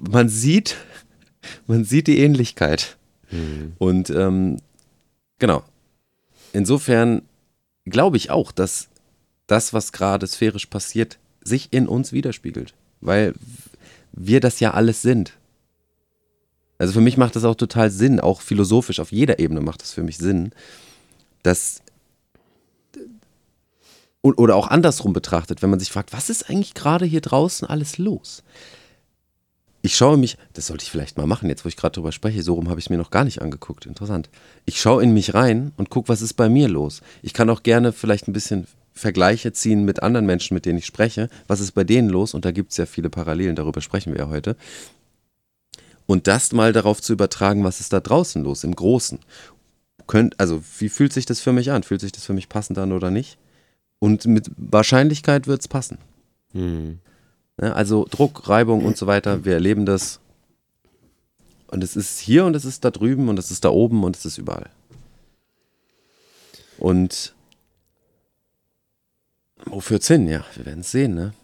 man sieht, man sieht die Ähnlichkeit. Mhm. Und ähm, genau. Insofern glaube ich auch, dass das, was gerade sphärisch passiert, sich in uns widerspiegelt. Weil wir das ja alles sind. Also für mich macht das auch total Sinn, auch philosophisch, auf jeder Ebene macht das für mich Sinn, dass oder auch andersrum betrachtet, wenn man sich fragt, was ist eigentlich gerade hier draußen alles los? Ich schaue mich, das sollte ich vielleicht mal machen, jetzt wo ich gerade drüber spreche, so rum habe ich es mir noch gar nicht angeguckt. Interessant. Ich schaue in mich rein und gucke, was ist bei mir los. Ich kann auch gerne vielleicht ein bisschen Vergleiche ziehen mit anderen Menschen, mit denen ich spreche. Was ist bei denen los? Und da gibt es ja viele Parallelen, darüber sprechen wir ja heute. Und das mal darauf zu übertragen, was ist da draußen los, im Großen. Könnt, also, wie fühlt sich das für mich an? Fühlt sich das für mich passend an oder nicht? Und mit Wahrscheinlichkeit wird es passen. Mhm. Also Druck, Reibung und so weiter, wir erleben das. Und es ist hier und es ist da drüben und es ist da oben und es ist überall. Und wo führt's hin? Ja, wir werden es sehen, ne?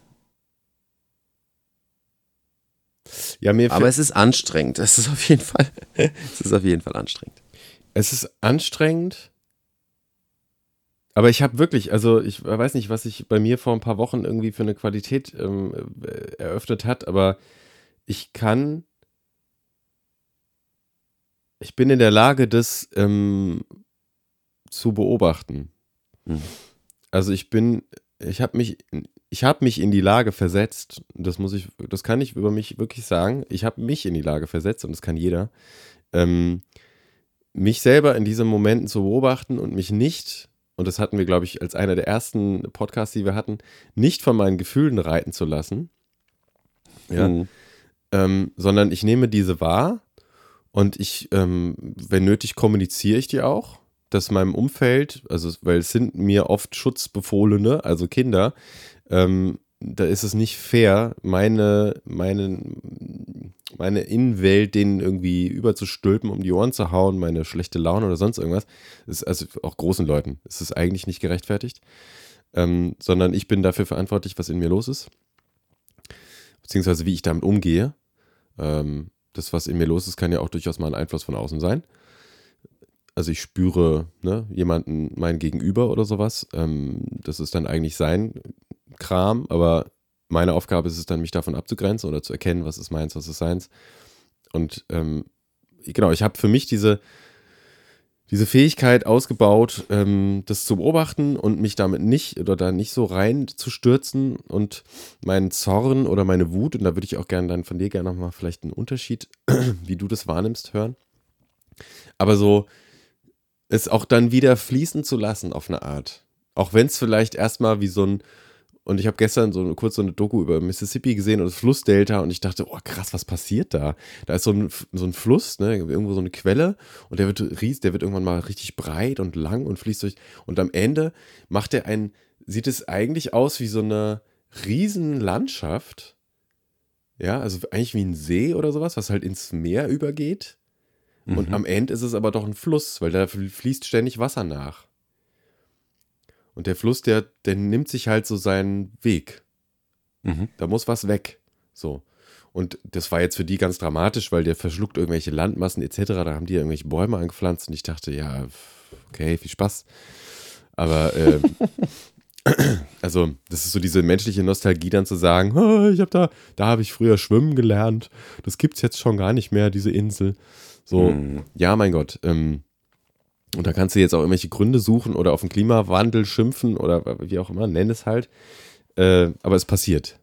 Ja, mir Aber es ist anstrengend. Es ist auf jeden Fall, es ist auf jeden Fall anstrengend. Es ist anstrengend. Aber ich habe wirklich, also ich weiß nicht, was sich bei mir vor ein paar Wochen irgendwie für eine Qualität ähm, eröffnet hat, aber ich kann, ich bin in der Lage, das ähm, zu beobachten. Mhm. Also ich bin ich habe mich, ich habe mich in die Lage versetzt. Das muss ich, das kann ich über mich wirklich sagen. Ich habe mich in die Lage versetzt und das kann jeder. Ähm, mich selber in diesen Momenten zu beobachten und mich nicht, und das hatten wir, glaube ich, als einer der ersten Podcasts, die wir hatten, nicht von meinen Gefühlen reiten zu lassen. Ja. Mhm. Ähm, sondern ich nehme diese wahr und ich, ähm, wenn nötig, kommuniziere ich die auch dass meinem Umfeld, also weil es sind mir oft Schutzbefohlene, also Kinder, ähm, da ist es nicht fair, meine, meine, meine Innenwelt denen irgendwie überzustülpen, um die Ohren zu hauen, meine schlechte Laune oder sonst irgendwas. Ist also auch großen Leuten. ist Es eigentlich nicht gerechtfertigt. Ähm, sondern ich bin dafür verantwortlich, was in mir los ist. Beziehungsweise wie ich damit umgehe. Ähm, das, was in mir los ist, kann ja auch durchaus mal ein Einfluss von außen sein also ich spüre ne, jemanden, mein Gegenüber oder sowas. Ähm, das ist dann eigentlich sein Kram, aber meine Aufgabe ist es dann, mich davon abzugrenzen oder zu erkennen, was ist meins, was ist seins. Und ähm, genau, ich habe für mich diese, diese Fähigkeit ausgebaut, ähm, das zu beobachten und mich damit nicht oder da nicht so rein zu stürzen und meinen Zorn oder meine Wut, und da würde ich auch gerne dann von dir gerne nochmal vielleicht einen Unterschied, wie du das wahrnimmst, hören. Aber so es auch dann wieder fließen zu lassen auf eine Art. Auch wenn es vielleicht erstmal wie so ein, und ich habe gestern so kurz so eine Doku über Mississippi gesehen und das Flussdelta und ich dachte, oh krass, was passiert da? Da ist so ein, so ein Fluss, ne, irgendwo so eine Quelle und der wird ries, der wird irgendwann mal richtig breit und lang und fließt durch und am Ende macht er ein, sieht es eigentlich aus wie so eine Riesenlandschaft. Ja, also eigentlich wie ein See oder sowas, was halt ins Meer übergeht. Und mhm. am Ende ist es aber doch ein Fluss, weil da fließt ständig Wasser nach. Und der Fluss, der, der nimmt sich halt so seinen Weg. Mhm. Da muss was weg. So. Und das war jetzt für die ganz dramatisch, weil der verschluckt irgendwelche Landmassen etc. Da haben die irgendwelche Bäume angepflanzt und ich dachte, ja, okay, viel Spaß. Aber äh, also, das ist so diese menschliche Nostalgie, dann zu sagen, oh, ich habe da, da habe ich früher schwimmen gelernt. Das gibt es jetzt schon gar nicht mehr, diese Insel. So, hm. ja, mein Gott. Ähm, und da kannst du jetzt auch irgendwelche Gründe suchen oder auf den Klimawandel schimpfen oder wie auch immer, nenn es halt. Äh, aber es passiert.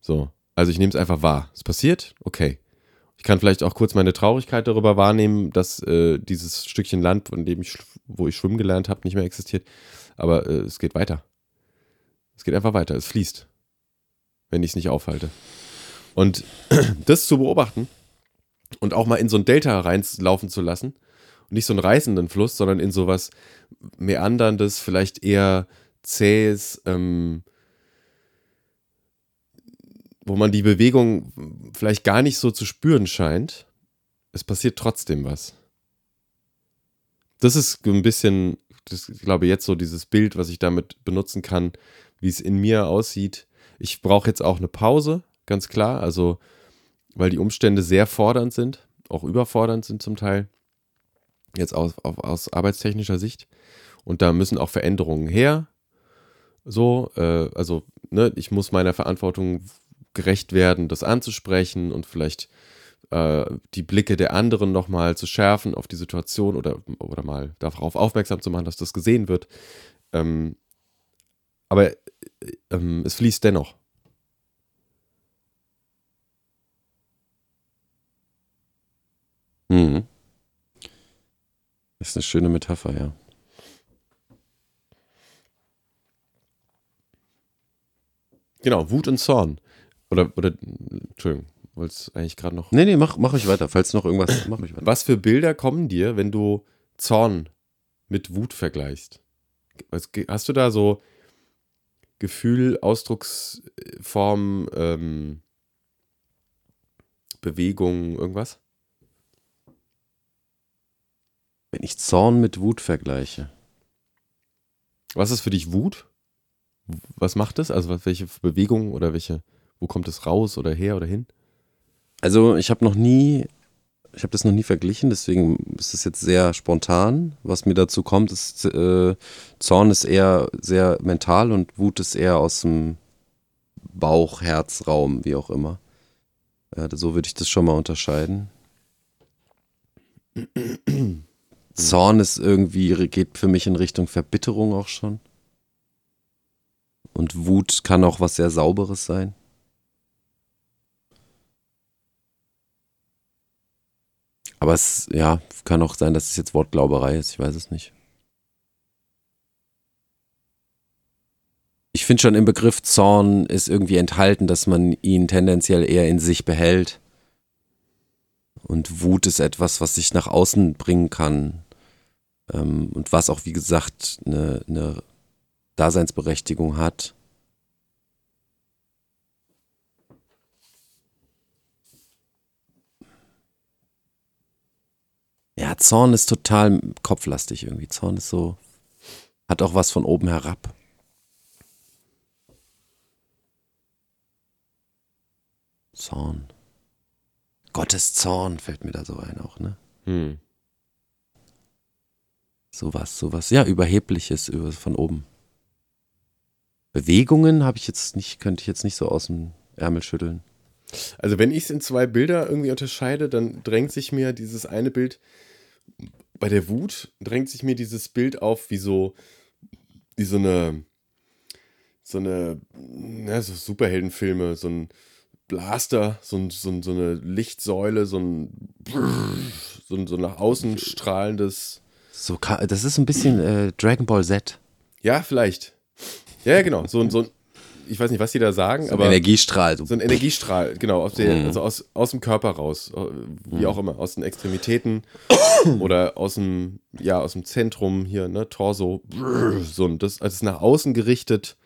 So. Also ich nehme es einfach wahr. Es passiert, okay. Ich kann vielleicht auch kurz meine Traurigkeit darüber wahrnehmen, dass äh, dieses Stückchen Land, von dem ich, wo ich schwimmen gelernt habe, nicht mehr existiert. Aber äh, es geht weiter. Es geht einfach weiter. Es fließt. Wenn ich es nicht aufhalte. Und das zu beobachten, und auch mal in so ein Delta reinlaufen zu lassen. Nicht so einen reißenden Fluss, sondern in sowas meanderndes, vielleicht eher zähes, ähm, wo man die Bewegung vielleicht gar nicht so zu spüren scheint. Es passiert trotzdem was. Das ist ein bisschen, das, ich glaube, jetzt so dieses Bild, was ich damit benutzen kann, wie es in mir aussieht. Ich brauche jetzt auch eine Pause, ganz klar. Also weil die Umstände sehr fordernd sind, auch überfordernd sind zum Teil, jetzt aus, aus arbeitstechnischer Sicht. Und da müssen auch Veränderungen her. So, äh, also ne, ich muss meiner Verantwortung gerecht werden, das anzusprechen und vielleicht äh, die Blicke der anderen nochmal zu schärfen auf die Situation oder, oder mal darauf aufmerksam zu machen, dass das gesehen wird. Ähm, aber äh, ähm, es fließt dennoch. Mhm. Ist eine schöne Metapher, ja. Genau, Wut und Zorn. Oder, oder, Entschuldigung, wolltest eigentlich gerade noch. Nee, nee, mach, mach ich weiter. Falls noch irgendwas, mach ich weiter. Was für Bilder kommen dir, wenn du Zorn mit Wut vergleichst? Hast du da so Gefühl, Ausdrucksform, ähm, Bewegung, irgendwas? Wenn ich Zorn mit Wut vergleiche. Was ist für dich Wut? Was macht es? Also welche Bewegung oder welche, wo kommt es raus oder her oder hin? Also ich habe noch nie, ich habe das noch nie verglichen, deswegen ist es jetzt sehr spontan. Was mir dazu kommt, ist, äh, Zorn ist eher sehr mental und Wut ist eher aus dem Bauch, Herzraum, wie auch immer. Ja, so würde ich das schon mal unterscheiden. Zorn ist irgendwie, geht für mich in Richtung Verbitterung auch schon. Und Wut kann auch was sehr Sauberes sein. Aber es, ja, kann auch sein, dass es jetzt Wortglauberei ist, ich weiß es nicht. Ich finde schon im Begriff Zorn ist irgendwie enthalten, dass man ihn tendenziell eher in sich behält. Und Wut ist etwas, was sich nach außen bringen kann. Ähm, und was auch, wie gesagt, eine, eine Daseinsberechtigung hat. Ja, Zorn ist total kopflastig irgendwie. Zorn ist so, hat auch was von oben herab. Zorn. Gottes Zorn fällt mir da so ein auch, ne? Hm. Sowas, sowas, ja, überhebliches über, von oben. Bewegungen habe ich jetzt nicht, könnte ich jetzt nicht so aus dem Ärmel schütteln. Also wenn ich es in zwei Bilder irgendwie unterscheide, dann drängt sich mir dieses eine Bild bei der Wut drängt sich mir dieses Bild auf wie so wie so eine so eine ja, so Superheldenfilme, so ein Blaster, so, ein, so, ein, so eine Lichtsäule, so ein so, ein, so nach außen strahlendes so das ist ein bisschen äh, Dragon Ball Z. Ja, vielleicht. Ja, genau. So, so ein, ich weiß nicht, was die da sagen, so aber. Ein Energiestrahl. So, so ein Energiestrahl, genau, aus, der, mhm. also aus, aus dem Körper raus, äh, wie mhm. auch immer, aus den Extremitäten oder aus dem, ja, aus dem Zentrum hier, ne, Torso, so, und das, also ist nach außen gerichtet,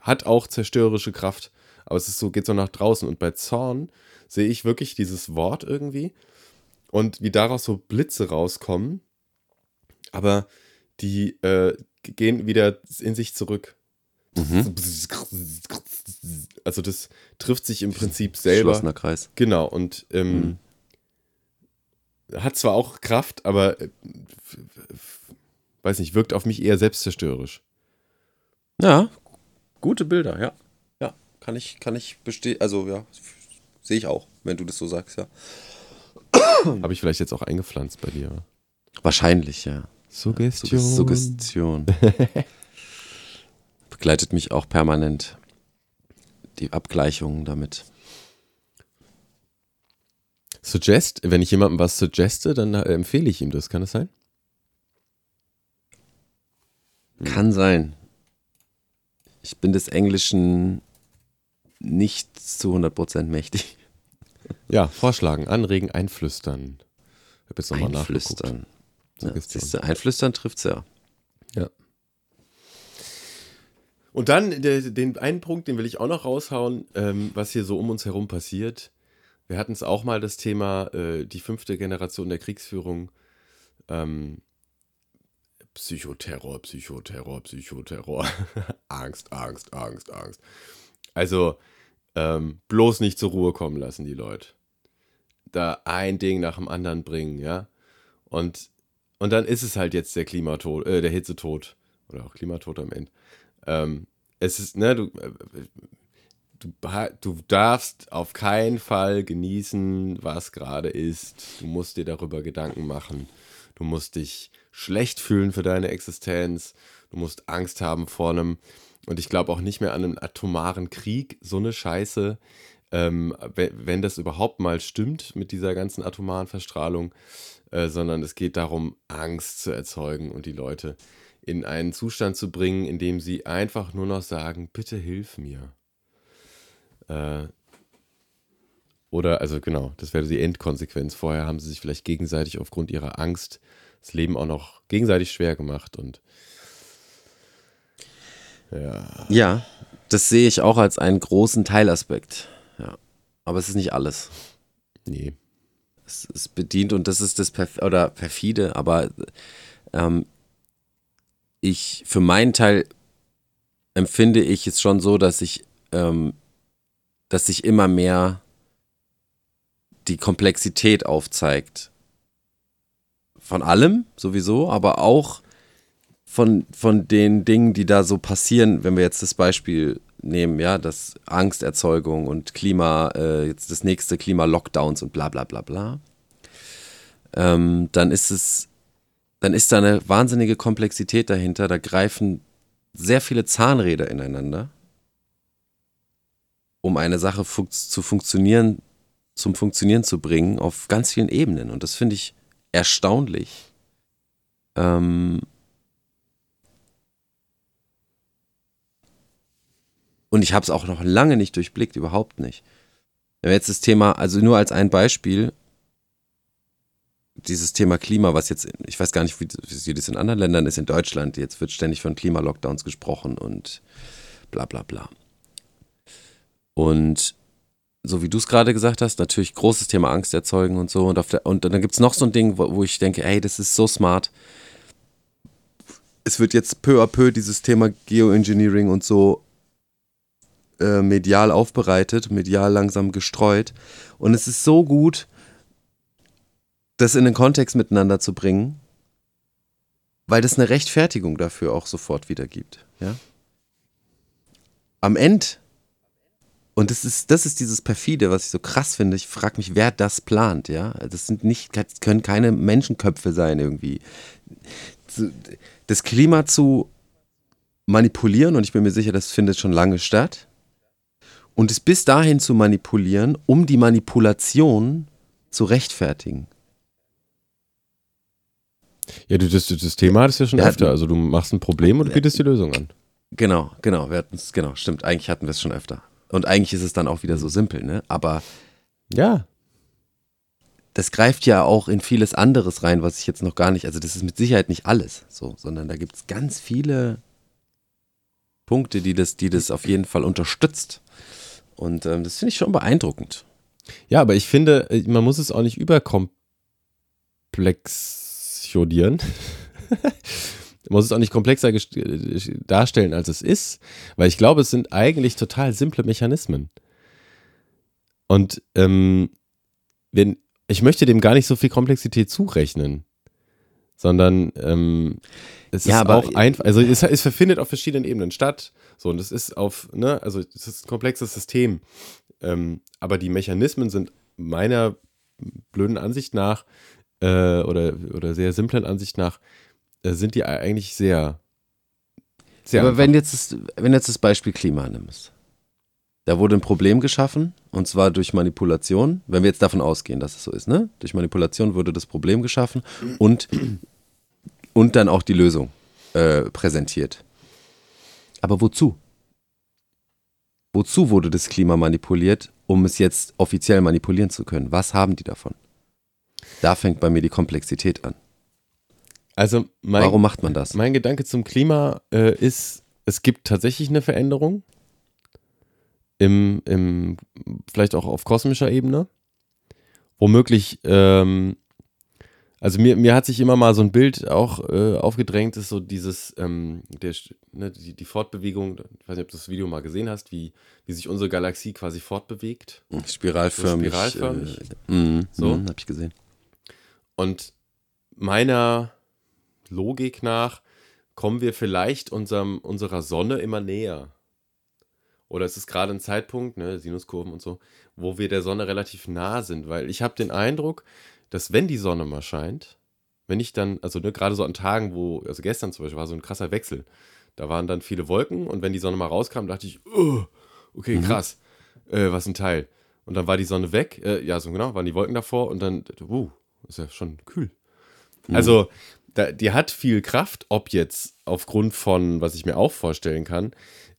hat auch zerstörerische Kraft, aber es ist so, geht so nach draußen. Und bei Zorn sehe ich wirklich dieses Wort irgendwie und wie daraus so Blitze rauskommen, aber die äh, gehen wieder in sich zurück. Mhm. Also das trifft sich im Prinzip selber. Geschlossener Kreis. Genau, und ähm, mhm. hat zwar auch Kraft, aber äh, weiß nicht, wirkt auf mich eher selbstzerstörerisch. Ja, gute Bilder, ja. Ja, kann ich, kann ich bestehen, also ja, sehe ich auch, wenn du das so sagst, ja. Habe ich vielleicht jetzt auch eingepflanzt bei dir? Wahrscheinlich, ja. Suggestion. Suggestion. begleitet mich auch permanent. Die Abgleichungen damit. Suggest, wenn ich jemandem was suggeste, dann äh, empfehle ich ihm das, kann das sein? Hm. Kann sein. Ich bin des Englischen nicht zu 100% mächtig. Ja, vorschlagen, anregen, einflüstern. Ich jetzt nochmal Einflüstern. Ja, siehst du, einflüstern trifft's ja. Ja. Und dann der, den einen Punkt, den will ich auch noch raushauen, ähm, was hier so um uns herum passiert. Wir hatten es auch mal das Thema, äh, die fünfte Generation der Kriegsführung. Ähm, Psychoterror, Psychoterror, Psychoterror. Angst, Angst, Angst, Angst. Also ähm, bloß nicht zur Ruhe kommen lassen, die Leute. Da ein Ding nach dem anderen bringen, ja. Und, und dann ist es halt jetzt der Klimatod, äh, der Hitzetod. Oder auch Klimatod am Ende. Ähm, es ist, ne, du, äh, du, du darfst auf keinen Fall genießen, was gerade ist. Du musst dir darüber Gedanken machen. Du musst dich schlecht fühlen für deine Existenz. Du musst Angst haben vor einem, und ich glaube auch nicht mehr an einen atomaren Krieg, so eine Scheiße. Ähm, wenn das überhaupt mal stimmt mit dieser ganzen atomaren Verstrahlung, äh, sondern es geht darum, Angst zu erzeugen und die Leute in einen Zustand zu bringen, in dem sie einfach nur noch sagen, bitte hilf mir. Äh, oder, also genau, das wäre die Endkonsequenz. Vorher haben sie sich vielleicht gegenseitig aufgrund ihrer Angst das Leben auch noch gegenseitig schwer gemacht und ja. Ja, das sehe ich auch als einen großen Teilaspekt. Ja. Aber es ist nicht alles. Nee. Es ist bedient und das ist das Perf oder perfide, aber ähm, ich, für meinen Teil empfinde ich es schon so, dass ich, ähm, dass sich immer mehr die Komplexität aufzeigt. Von allem sowieso, aber auch von, von den Dingen, die da so passieren, wenn wir jetzt das Beispiel nehmen, ja, das Angsterzeugung und Klima, äh, jetzt das nächste Klima-Lockdowns und bla bla bla bla, ähm, dann ist es dann ist da eine wahnsinnige Komplexität dahinter. Da greifen sehr viele Zahnräder ineinander, um eine Sache fun zu funktionieren, zum Funktionieren zu bringen, auf ganz vielen Ebenen. Und das finde ich erstaunlich. Ähm und ich habe es auch noch lange nicht durchblickt, überhaupt nicht. Wenn wir jetzt das Thema, also nur als ein Beispiel, dieses Thema Klima, was jetzt, ich weiß gar nicht, wie, wie das in anderen Ländern ist, in Deutschland, jetzt wird ständig von Klimalockdowns gesprochen und bla bla bla. Und so wie du es gerade gesagt hast, natürlich großes Thema Angst erzeugen und so. Und, der, und dann gibt es noch so ein Ding, wo, wo, ich denke, ey, das ist so smart. Es wird jetzt peu à peu dieses Thema Geoengineering und so äh, medial aufbereitet, medial langsam gestreut. Und es ist so gut, das in den Kontext miteinander zu bringen, weil das eine Rechtfertigung dafür auch sofort wieder gibt. Ja? Am Ende, und das ist, das ist dieses perfide, was ich so krass finde, ich frage mich, wer das plant, ja. Das sind nicht, das können keine Menschenköpfe sein irgendwie. Das Klima zu manipulieren, und ich bin mir sicher, das findet schon lange statt, und es bis dahin zu manipulieren, um die Manipulation zu rechtfertigen. Ja, du, das, das Thema hattest du ja schon öfter. Hatten, also du machst ein Problem und bietest die Lösung an. Genau, genau. Wir genau, stimmt. Eigentlich hatten wir es schon öfter. Und eigentlich ist es dann auch wieder so simpel, ne? Aber ja. Das greift ja auch in vieles anderes rein, was ich jetzt noch gar nicht, also das ist mit Sicherheit nicht alles so, sondern da gibt es ganz viele Punkte, die das, die das auf jeden Fall unterstützt. Und ähm, das finde ich schon beeindruckend. Ja, aber ich finde, äh, man muss es auch nicht überkomplex chodieren. Man muss es auch nicht komplexer darstellen, als es ist, weil ich glaube, es sind eigentlich total simple Mechanismen. Und ähm, wenn, ich möchte dem gar nicht so viel Komplexität zurechnen, sondern ähm, es ja, ist auch einfach, also es, es verfindet auf verschiedenen Ebenen statt. So, und es ist auf, ne, also es ist ein komplexes System. Ähm, aber die Mechanismen sind meiner blöden Ansicht nach äh, oder, oder sehr simplen Ansicht nach, äh, sind die eigentlich sehr. sehr Aber wenn jetzt, das, wenn jetzt das Beispiel Klima nimmst, da wurde ein Problem geschaffen und zwar durch Manipulation, wenn wir jetzt davon ausgehen, dass es so ist, ne? Durch Manipulation wurde das Problem geschaffen und, und dann auch die Lösung äh, präsentiert. Aber wozu? Wozu wurde das Klima manipuliert, um es jetzt offiziell manipulieren zu können? Was haben die davon? Da fängt bei mir die Komplexität an. Also mein, Warum macht man das? Mein Gedanke zum Klima äh, ist, es gibt tatsächlich eine Veränderung. Im, im, vielleicht auch auf kosmischer Ebene. Womöglich, ähm, also mir, mir hat sich immer mal so ein Bild auch äh, aufgedrängt, ist so dieses, ähm, der, ne, die, die Fortbewegung, ich weiß nicht, ob du das Video mal gesehen hast, wie, wie sich unsere Galaxie quasi fortbewegt. Spiralförmig. So spiralförmig. Äh, mm, so. Mm, hab ich gesehen. Und meiner Logik nach kommen wir vielleicht unserem, unserer Sonne immer näher. oder es ist gerade ein Zeitpunkt, ne, Sinuskurven und so, wo wir der Sonne relativ nah sind, weil ich habe den Eindruck, dass wenn die Sonne mal scheint, wenn ich dann, also ne, gerade so an Tagen, wo, also gestern zum Beispiel war so ein krasser Wechsel, da waren dann viele Wolken und wenn die Sonne mal rauskam, dachte ich, oh, okay, mhm. krass, äh, was ein Teil. Und dann war die Sonne weg, äh, ja, so genau, waren die Wolken davor und dann, uh, ist ja schon kühl. Mhm. Also, da, die hat viel Kraft, ob jetzt aufgrund von, was ich mir auch vorstellen kann,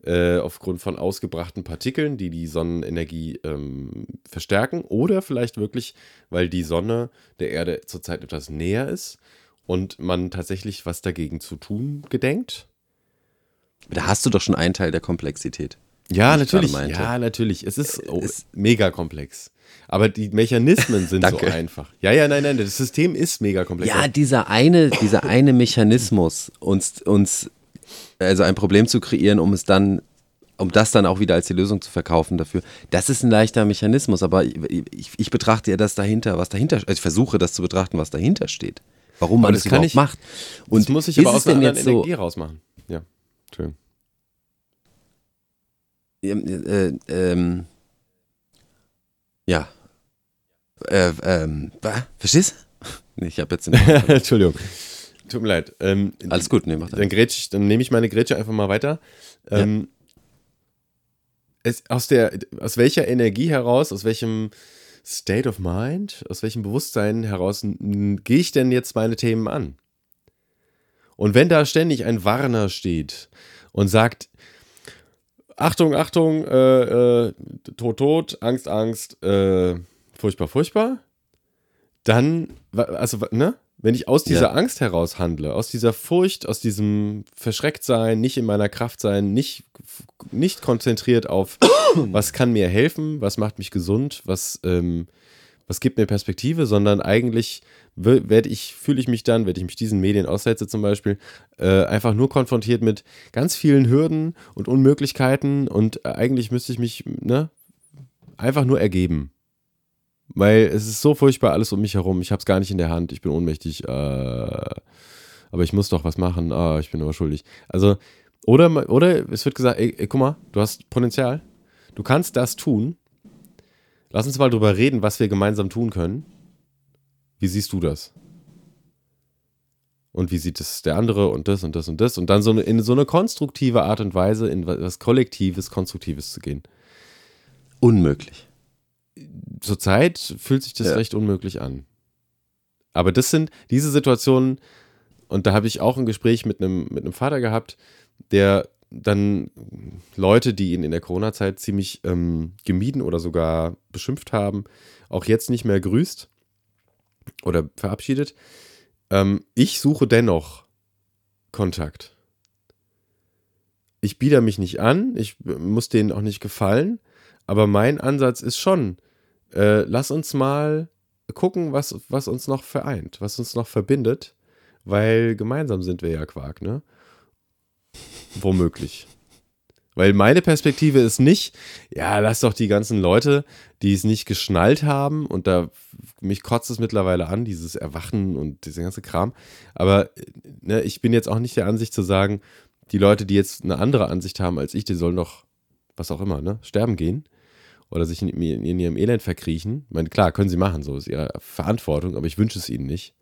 äh, aufgrund von ausgebrachten Partikeln, die die Sonnenenergie ähm, verstärken, oder vielleicht wirklich, weil die Sonne der Erde zurzeit etwas näher ist und man tatsächlich was dagegen zu tun gedenkt. Da hast du doch schon einen Teil der Komplexität. Ja, natürlich. Ja, natürlich. Es ist, oh, es mega komplex. Aber die Mechanismen sind so einfach. Ja, ja, nein, nein, das System ist mega komplex. Ja, dieser eine, dieser eine Mechanismus, uns, uns, also ein Problem zu kreieren, um es dann, um das dann auch wieder als die Lösung zu verkaufen dafür, das ist ein leichter Mechanismus. Aber ich, ich, ich betrachte ja das dahinter, was dahinter, also ich versuche das zu betrachten, was dahinter steht. Warum man das, das überhaupt ich, macht. Und das muss ich aber aus einer anderen Energie so, rausmachen. Ja, schön. Äh, ähm, ja. Äh, ähm, verstehst du? Ich habe jetzt. Entschuldigung. Tut mir leid. Ähm, Alles gut, nee, mach das. Dann, grätsch, dann nehme ich meine Grätsche einfach mal weiter. Ähm, ja. es, aus, der, aus welcher Energie heraus, aus welchem State of Mind, aus welchem Bewusstsein heraus gehe ich denn jetzt meine Themen an? Und wenn da ständig ein Warner steht und sagt, Achtung, Achtung, äh, äh, Tod, Tod, Angst, Angst, äh, furchtbar, furchtbar. Dann, also, ne? Wenn ich aus dieser ja. Angst heraus handle, aus dieser Furcht, aus diesem Verschrecktsein, nicht in meiner Kraft sein, nicht, nicht konzentriert auf, was kann mir helfen, was macht mich gesund, was, ähm, was gibt mir Perspektive, sondern eigentlich werde ich, fühle ich mich dann, wenn ich mich diesen Medien aussetze zum Beispiel, äh, einfach nur konfrontiert mit ganz vielen Hürden und Unmöglichkeiten und äh, eigentlich müsste ich mich ne, einfach nur ergeben. Weil es ist so furchtbar alles um mich herum. Ich habe es gar nicht in der Hand. Ich bin ohnmächtig. Äh, aber ich muss doch was machen. Ah, ich bin aber schuldig. Also, oder, oder es wird gesagt, ey, ey, guck mal, du hast Potenzial. Du kannst das tun. Lass uns mal drüber reden, was wir gemeinsam tun können. Wie siehst du das? Und wie sieht es der andere und das und das und das? Und dann so eine, in so eine konstruktive Art und Weise in was Kollektives, Konstruktives zu gehen. Unmöglich. Zurzeit fühlt sich das ja. recht unmöglich an. Aber das sind diese Situationen, und da habe ich auch ein Gespräch mit einem, mit einem Vater gehabt, der dann Leute, die ihn in der Corona-Zeit ziemlich ähm, gemieden oder sogar beschimpft haben, auch jetzt nicht mehr grüßt oder verabschiedet. Ähm, ich suche dennoch Kontakt. Ich biete mich nicht an, ich muss denen auch nicht gefallen, aber mein Ansatz ist schon, äh, lass uns mal gucken, was, was uns noch vereint, was uns noch verbindet, weil gemeinsam sind wir ja Quark, ne? Womöglich. Weil meine Perspektive ist nicht, ja, lass doch die ganzen Leute, die es nicht geschnallt haben, und da mich kotzt es mittlerweile an, dieses Erwachen und dieser ganze Kram. Aber ne, ich bin jetzt auch nicht der Ansicht zu sagen, die Leute, die jetzt eine andere Ansicht haben als ich, die sollen doch, was auch immer, ne, sterben gehen oder sich in, in, ihrem Elend verkriechen. Ich meine, klar, können sie machen, so ist ihre Verantwortung, aber ich wünsche es ihnen nicht.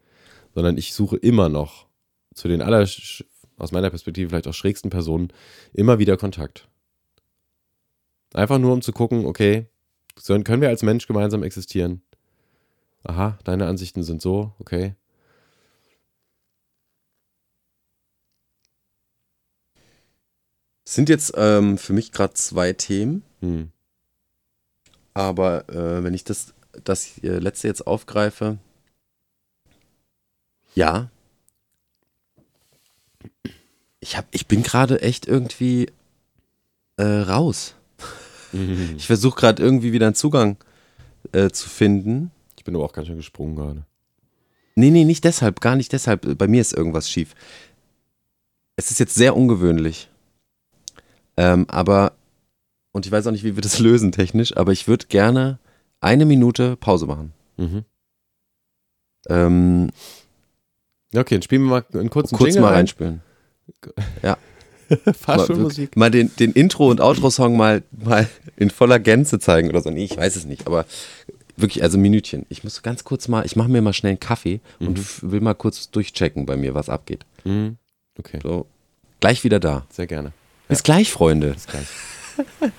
Sondern ich suche immer noch zu den aller aus meiner Perspektive vielleicht auch schrägsten Personen, immer wieder Kontakt. Einfach nur, um zu gucken, okay, können wir als Mensch gemeinsam existieren? Aha, deine Ansichten sind so, okay. Es sind jetzt ähm, für mich gerade zwei Themen. Hm. Aber äh, wenn ich das, das äh, letzte jetzt aufgreife, ja, ich, hab, ich bin gerade echt irgendwie äh, raus. Mhm. Ich versuche gerade irgendwie wieder einen Zugang äh, zu finden. Ich bin aber auch ganz schön gesprungen gerade. Nee, nee, nicht deshalb, gar nicht deshalb. Bei mir ist irgendwas schief. Es ist jetzt sehr ungewöhnlich. Ähm, aber, und ich weiß auch nicht, wie wir das lösen technisch, aber ich würde gerne eine Minute Pause machen. Mhm. Ähm, okay, dann spielen wir mal einen kurzen Kurz Jingle mal reinspielen. Ja. Fahrschulmusik. Mal, mal den, den Intro- und Outro-Song mal, mal in voller Gänze zeigen oder so. Nee, ich weiß es nicht, aber wirklich, also Minütchen. Ich muss ganz kurz mal, ich mache mir mal schnell einen Kaffee Mhm. und will mal kurz durchchecken bei mir, was abgeht. Mhm. Okay, So, gleich wieder da. sehr gerne. Bis gleich, Freunde. Bis gleich.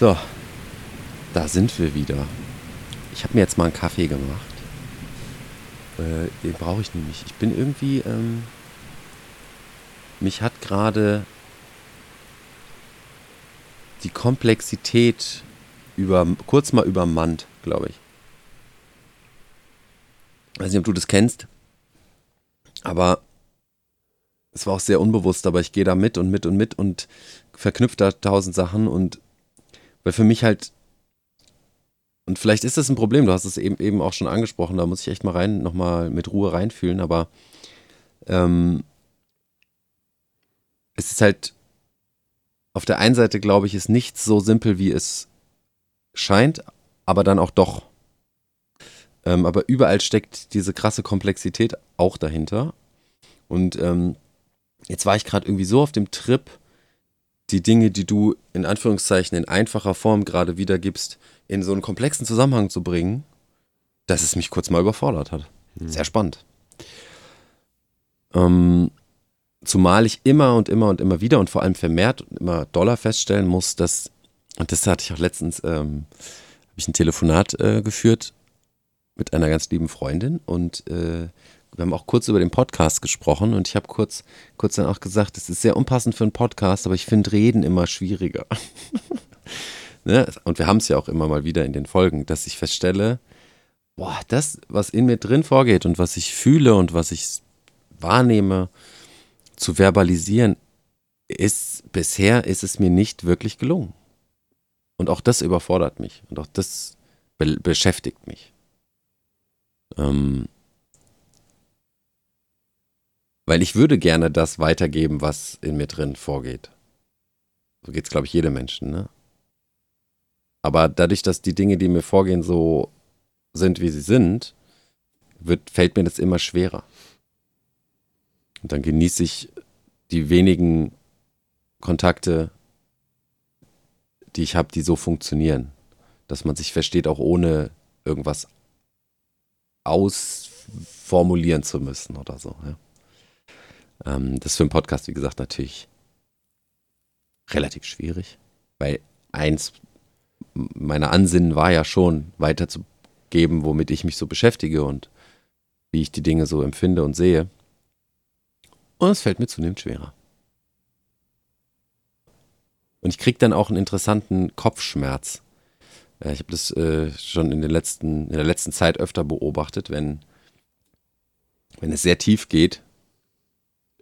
So, da sind wir wieder. Ich habe mir jetzt mal einen Kaffee gemacht. äh, den brauche ich nämlich. Ich bin irgendwie, ähm, mich hat gerade die Komplexität über, kurz mal übermannt, glaube ich. Ich weiß nicht, ob du das kennst, aber es war auch sehr unbewusst, aber ich gehe da mit und mit und mit und verknüpfe da tausend Sachen und weil für mich halt und vielleicht ist das ein Problem, du hast es eben, eben auch schon angesprochen, da muss ich echt mal rein, nochmal mit Ruhe reinfühlen, aber ähm, es ist halt auf der einen Seite, glaube ich, ist nichts so simpel, wie es scheint, aber dann auch doch. Ähm, aber überall steckt diese krasse Komplexität auch dahinter. Und ähm, jetzt war ich gerade irgendwie so auf dem Trip, die Dinge, die du in Anführungszeichen in einfacher Form gerade wiedergibst, in so einen komplexen Zusammenhang zu bringen, dass es mich kurz mal überfordert hat. Mhm. Sehr spannend. Ähm, zumal ich immer und immer und immer wieder und vor allem vermehrt und immer doller feststellen muss, dass, und das hatte ich auch letztens, ähm, habe ich ein Telefonat äh, geführt mit einer ganz lieben Freundin und äh, wir haben auch kurz über den Podcast gesprochen und ich habe kurz, kurz dann auch gesagt, es ist sehr unpassend für einen Podcast, aber ich finde Reden immer schwieriger. ne? Und wir haben es ja auch immer mal wieder in den Folgen, dass ich feststelle, boah, das, was in mir drin vorgeht und was ich fühle und was ich wahrnehme, zu verbalisieren, ist bisher ist es mir nicht wirklich gelungen. Und auch das überfordert mich und auch das be beschäftigt mich. Ähm, weil ich würde gerne das weitergeben, was in mir drin vorgeht. So geht es, glaube ich, jedem Menschen, ne? Aber dadurch, dass die Dinge, die mir vorgehen, so sind, wie sie sind, wird, fällt mir das immer schwerer. Und dann genieße ich die wenigen Kontakte, die ich habe, die so funktionieren. Dass man sich versteht, auch ohne irgendwas ausformulieren zu müssen oder so. Ja. Ähm, das ist für einen Podcast, wie gesagt, natürlich relativ schwierig, weil eins meiner Ansinnen war ja schon, weiterzugeben, womit ich mich so beschäftige und wie ich die Dinge so empfinde und sehe. Und es fällt mir zunehmend schwerer. Und ich kriege dann auch einen interessanten Kopfschmerz. Äh, ich habe das äh, schon in, den letzten, in der letzten Zeit öfter beobachtet, wenn, wenn es sehr tief geht,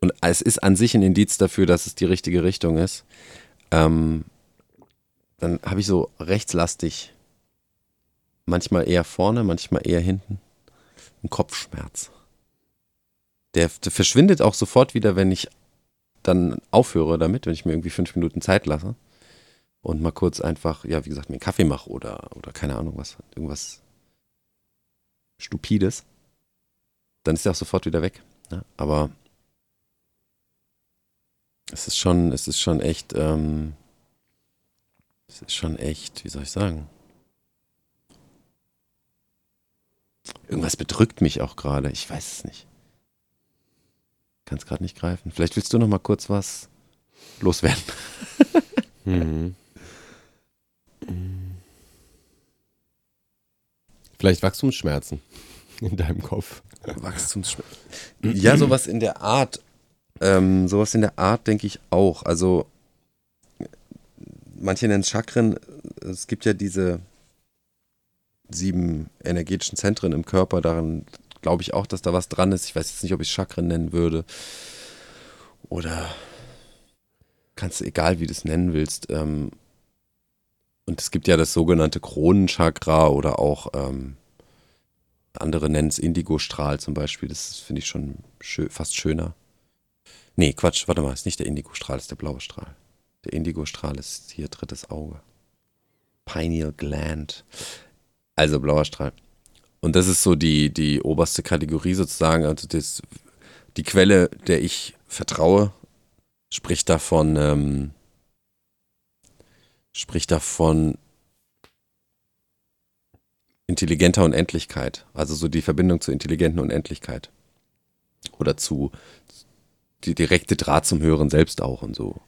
und es ist an sich ein Indiz dafür, dass es die richtige Richtung ist, ähm, dann habe ich so rechtslastig, manchmal eher vorne, manchmal eher hinten, einen Kopfschmerz. Der, der verschwindet auch sofort wieder, wenn ich dann aufhöre damit, wenn ich mir irgendwie fünf Minuten Zeit lasse und mal kurz einfach, ja, wie gesagt, mir einen Kaffee mache oder, oder keine Ahnung was, irgendwas Stupides, dann ist er auch sofort wieder weg. Ne? Aber es ist schon, es ist schon echt, ähm, es ist schon echt, wie soll ich sagen? Irgendwas bedrückt mich auch gerade. Ich weiß es nicht. Kann es gerade nicht greifen. Vielleicht willst du noch mal kurz was loswerden. mhm. Vielleicht Wachstumsschmerzen in deinem Kopf. Wachstumsschmerzen. Ja, sowas in der Art. Ähm, sowas in der Art denke ich auch. Also manche nennen es Chakren. Es gibt ja diese sieben energetischen Zentren im Körper. Daran glaube ich auch, dass da was dran ist. Ich weiß jetzt nicht, ob ich es Chakren nennen würde. Oder kannst du, egal wie du es nennen willst. Ähm, und es gibt ja das sogenannte Kronenchakra oder auch ähm, andere nennen es Indigo-Strahl zum Beispiel. Das finde ich schon schön, fast schöner. Nee, Quatsch, warte mal, ist nicht der Indigo-Strahl, ist der blaue Strahl. Der Indigo-Strahl ist hier drittes Auge. Pineal Gland. Also blauer Strahl. Und das ist so die, die oberste Kategorie sozusagen, also das, die Quelle, der ich vertraue, spricht davon, ähm, spricht davon intelligenter Unendlichkeit. Also so die Verbindung zur intelligenten Unendlichkeit. Oder zu, die direkte Draht zum Hören selbst auch und so.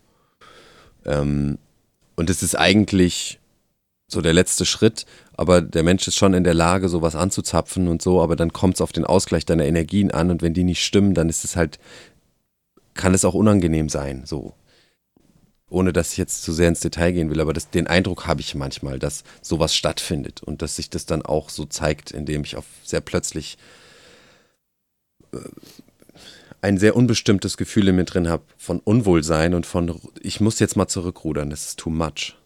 Ähm, und es ist eigentlich so der letzte Schritt, aber der Mensch ist schon in der Lage, sowas anzuzapfen und so, aber dann kommt es auf den Ausgleich deiner Energien an und wenn die nicht stimmen, dann ist es halt, kann es auch unangenehm sein, so. Ohne dass ich jetzt zu sehr ins Detail gehen will, aber das, den Eindruck habe ich manchmal, dass sowas stattfindet und dass sich das dann auch so zeigt, indem ich auf sehr plötzlich äh, ein sehr unbestimmtes Gefühl in mir drin habe von Unwohlsein und von, ich muss jetzt mal zurückrudern, das ist too much.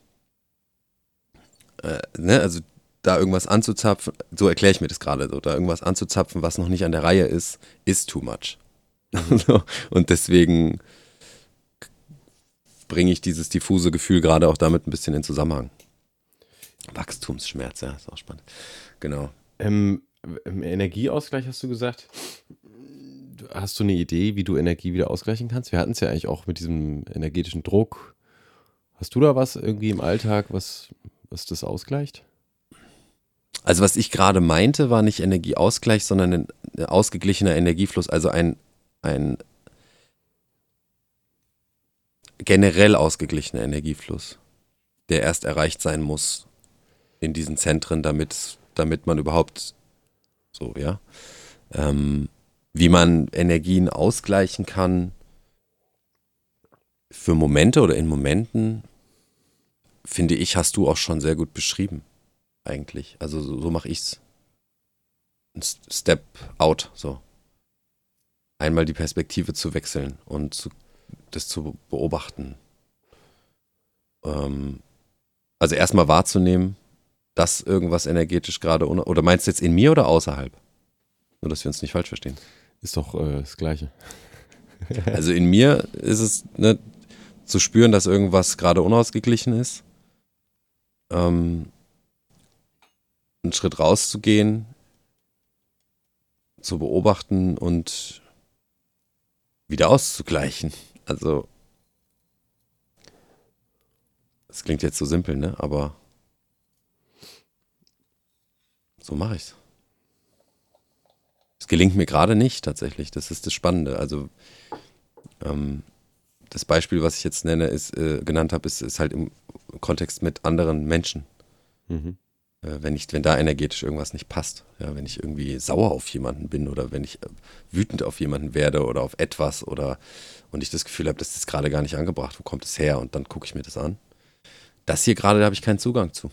Äh, ne, also da irgendwas anzuzapfen, so erkläre ich mir das gerade so, da irgendwas anzuzapfen, was noch nicht an der Reihe ist, ist too much. und deswegen bringe ich dieses diffuse Gefühl gerade auch damit ein bisschen in Zusammenhang. Wachstumsschmerz, ja, ist auch spannend. Genau. Ähm, Im Energieausgleich hast du gesagt, hast du eine Idee, wie du Energie wieder ausgleichen kannst? Wir hatten es ja eigentlich auch mit diesem energetischen Druck. Hast du da was irgendwie im Alltag, was, was das ausgleicht? Also was ich gerade meinte, war nicht Energieausgleich, sondern ein ausgeglichener Energiefluss, also ein, ein generell ausgeglichener Energiefluss, der erst erreicht sein muss in diesen Zentren, damit, damit man überhaupt so, ja, ähm, wie man Energien ausgleichen kann für Momente oder in Momenten, finde ich, hast du auch schon sehr gut beschrieben, eigentlich. Also so, so mache ich's. Ein Step out, so. Einmal die Perspektive zu wechseln und zu, das zu beobachten. Ähm, also erstmal wahrzunehmen, dass irgendwas energetisch gerade, oder meinst du jetzt in mir oder außerhalb? Nur, dass wir uns nicht falsch verstehen. Ist doch äh, das Gleiche. also in mir ist es ne, zu spüren, dass irgendwas gerade unausgeglichen ist. Ähm, einen Schritt rauszugehen, zu beobachten und wieder auszugleichen. Also, das klingt jetzt so simpel, ne? Aber so mache ich's. Es gelingt mir gerade nicht tatsächlich. Das ist das Spannende. Also ähm, das Beispiel, was ich jetzt nenne, ist, äh, genannt habe, ist, ist, halt im Kontext mit anderen Menschen. Mhm. Äh, wenn, ich, wenn da energetisch irgendwas nicht passt. Ja, wenn ich irgendwie sauer auf jemanden bin oder wenn ich äh, wütend auf jemanden werde oder auf etwas oder und ich das Gefühl habe, das ist gerade gar nicht angebracht, wo kommt es her? Und dann gucke ich mir das an. Das hier gerade, da habe ich keinen Zugang zu.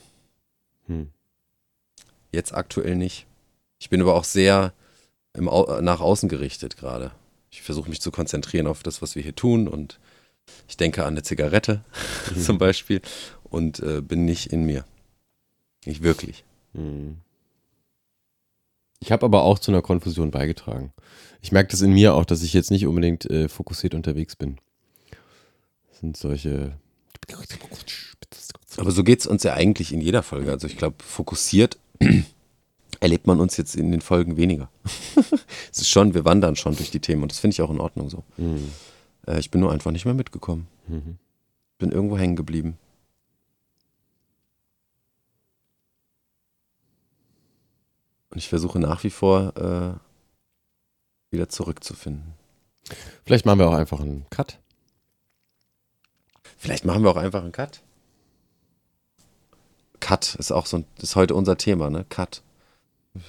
Hm. Jetzt aktuell nicht. Ich bin aber auch sehr im, nach außen gerichtet gerade. Ich versuche mich zu konzentrieren auf das, was wir hier tun und ich denke an eine Zigarette mhm. zum Beispiel und äh, bin nicht in mir. Nicht wirklich. Mhm. Ich habe aber auch zu einer Konfusion beigetragen. Ich merke das in mir auch, dass ich jetzt nicht unbedingt äh, fokussiert unterwegs bin. Das sind solche. Aber so geht es uns ja eigentlich in jeder Folge. Also ich glaube, fokussiert erlebt man uns jetzt in den Folgen weniger. es ist schon, wir wandern schon durch die Themen und das finde ich auch in Ordnung so. Mhm. Äh, ich bin nur einfach nicht mehr mitgekommen. Mhm. Bin irgendwo hängen geblieben. Und ich versuche nach wie vor äh, wieder zurückzufinden. Vielleicht machen wir auch einfach einen Cut. Vielleicht machen wir auch einfach einen Cut. Cut ist auch so ein, ist heute unser Thema, ne? Cut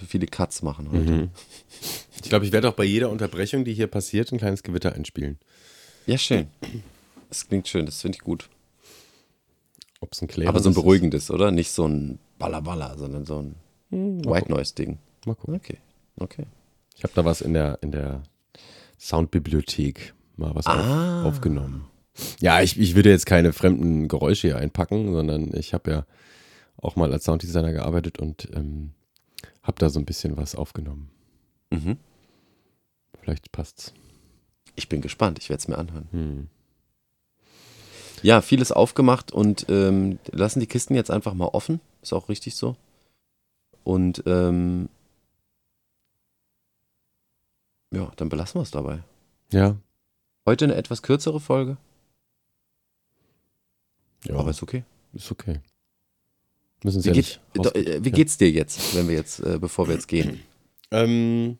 viele Cuts machen heute. Mhm. Ich glaube, ich werde auch bei jeder Unterbrechung, die hier passiert, ein kleines Gewitter einspielen. Ja, schön. Das klingt schön, das finde ich gut. Ob es ein Aber so ein beruhigendes, oder? Nicht so ein Ballaballa, sondern so ein hm, White Noise-Ding. Mal gucken. Okay, okay. Ich habe da was in der, in der Soundbibliothek mal was ah. auf, aufgenommen. Ja, ich, ich würde jetzt keine fremden Geräusche hier einpacken, sondern ich habe ja auch mal als Sounddesigner gearbeitet und ähm, habe da so ein bisschen was aufgenommen. Mhm. Vielleicht passt's. Ich bin gespannt, ich werde es mir anhören. Hm. Ja, vieles aufgemacht und ähm, lassen die Kisten jetzt einfach mal offen. Ist auch richtig so. Und ähm, ja, dann belassen wir es dabei. Ja. Heute eine etwas kürzere Folge. Ja. Aber ist okay. Ist okay. Müssen Sie wie, ja geht, nicht äh, wie geht's dir jetzt, wenn wir jetzt, äh, bevor wir jetzt gehen? Ähm,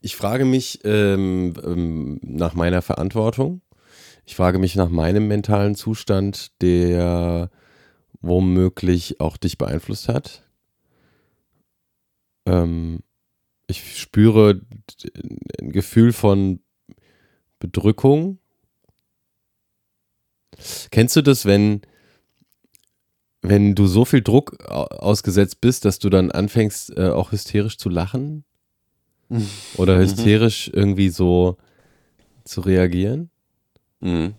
ich frage mich ähm, ähm, nach meiner Verantwortung Ich frage mich nach meinem mentalen Zustand, der womöglich auch dich beeinflusst hat. Ähm, ich spüre ein Gefühl von Bedrückung. Kennst du das, wenn, wenn du so viel Druck ausgesetzt bist, dass du dann anfängst, äh, auch hysterisch zu lachen? Oder hysterisch irgendwie so zu reagieren? Mhm.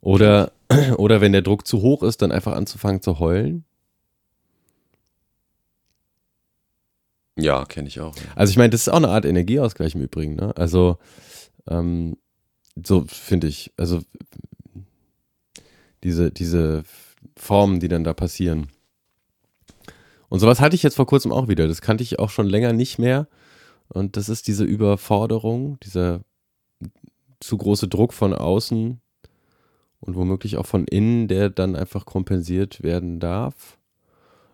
Oder, oder wenn der Druck zu hoch ist, dann einfach anzufangen zu heulen? Ja, kenne ich auch. Ja. Also ich meine, das ist auch eine Art Energieausgleich im Übrigen. Ne? Also ähm, so finde ich. Also diese, diese Formen, die dann da passieren. Und sowas hatte ich jetzt vor kurzem auch wieder. Das kannte ich auch schon länger nicht mehr. Und das ist diese Überforderung, dieser zu große Druck von außen und womöglich auch von innen, der dann einfach kompensiert werden darf.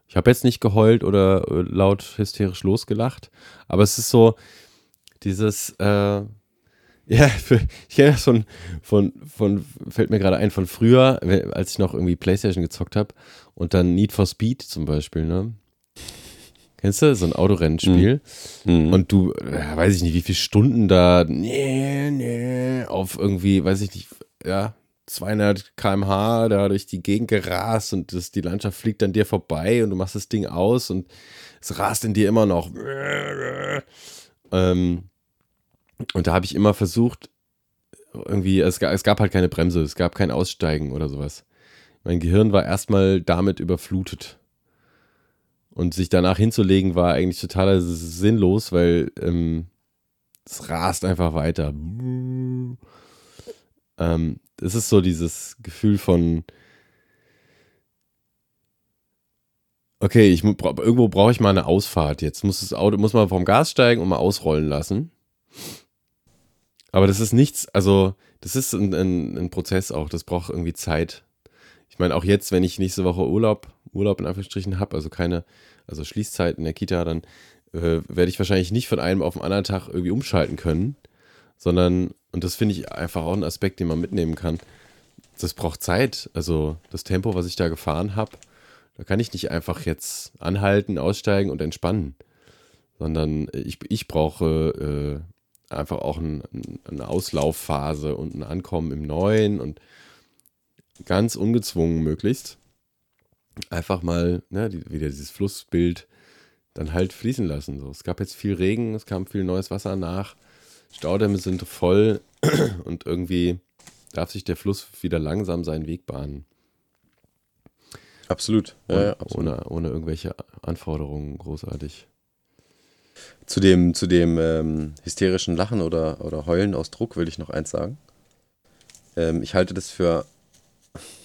Ich habe jetzt nicht geheult oder äh, laut hysterisch losgelacht, aber es ist so dieses, äh, ja, ich kenne das von, von, von, fällt mir gerade ein, von früher, als ich noch irgendwie Playstation gezockt habe und dann Need for Speed zum Beispiel, ne? Kennst du? So ein Autorennspiel. Mhm. Und du, ja, weiß ich nicht, wie viele Stunden da nee, nee, auf irgendwie, weiß ich nicht, ja, 200 km/h da durch die Gegend gerast und das, die Landschaft fliegt an dir vorbei und du machst das Ding aus und es rast in dir immer noch. Ähm, und da habe ich immer versucht, irgendwie, es, es gab halt keine Bremse, es gab kein Aussteigen oder sowas. Mein Gehirn war erstmal damit überflutet. Und sich danach hinzulegen war eigentlich total sinnlos, weil ähm, es rast einfach weiter. Ähm, es ist so dieses Gefühl von, okay, ich, irgendwo brauche ich mal eine Ausfahrt. Jetzt muss das Auto, muss man vom Gas steigen und mal ausrollen lassen. Aber das ist nichts, also das ist ein, ein, ein Prozess auch, das braucht irgendwie Zeit. Ich meine, auch jetzt, wenn ich nächste Woche Urlaub, Urlaub in Anführungsstrichen habe, also keine, also Schließzeit in der Kita, dann äh, werde ich wahrscheinlich nicht von einem auf den anderen Tag irgendwie umschalten können, sondern, und das finde ich einfach auch ein Aspekt, den man mitnehmen kann, das braucht Zeit. Also das Tempo, was ich da gefahren habe, da kann ich nicht einfach jetzt anhalten, aussteigen und entspannen, sondern ich, ich brauche äh, einfach auch ein, eine Auslaufphase und ein Ankommen im Neuen und ganz ungezwungen möglichst einfach mal ne, die, wieder dieses Flussbild dann halt fließen lassen. So. Es gab jetzt viel Regen, es kam viel neues Wasser nach, Staudämme sind voll und irgendwie darf sich der Fluss wieder langsam seinen Weg bahnen. Absolut. Ja, ja, absolut. Ohne, ohne irgendwelche Anforderungen großartig. Zu dem, zu dem ähm, hysterischen Lachen oder, oder Heulen aus Druck will ich noch eins sagen. Ähm, ich halte das für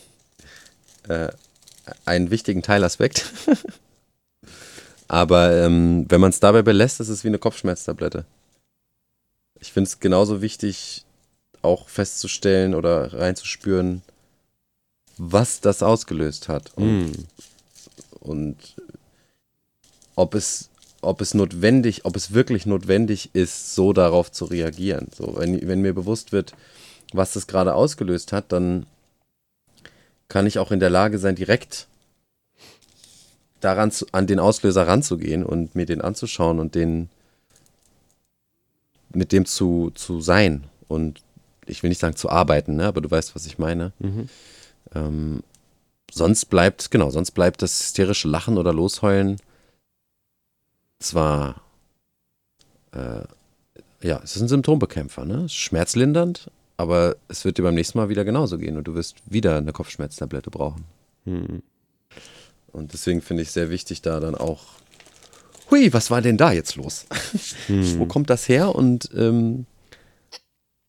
äh, einen wichtigen Teilaspekt. Aber ähm, wenn man es dabei belässt, ist es wie eine Kopfschmerztablette. Ich finde es genauso wichtig, auch festzustellen oder reinzuspüren, was das ausgelöst hat. Und, mm. und ob es ob es notwendig, ob es wirklich notwendig ist, so darauf zu reagieren. So, wenn, wenn mir bewusst wird, was das gerade ausgelöst hat, dann kann ich auch in der Lage sein, direkt daran zu, an den Auslöser ranzugehen und mir den anzuschauen und den mit dem zu, zu sein und ich will nicht sagen zu arbeiten, ne, aber du weißt, was ich meine. Mhm. Ähm, sonst bleibt, genau, sonst bleibt das hysterische Lachen oder Losheulen zwar, äh, ja, es ist ein Symptombekämpfer, ne? Schmerzlindernd, aber es wird dir beim nächsten Mal wieder genauso gehen und du wirst wieder eine Kopfschmerztablette brauchen. Hm. Und deswegen finde ich sehr wichtig, da dann auch, hui, was war denn da jetzt los? Hm. Wo kommt das her? Und, ähm,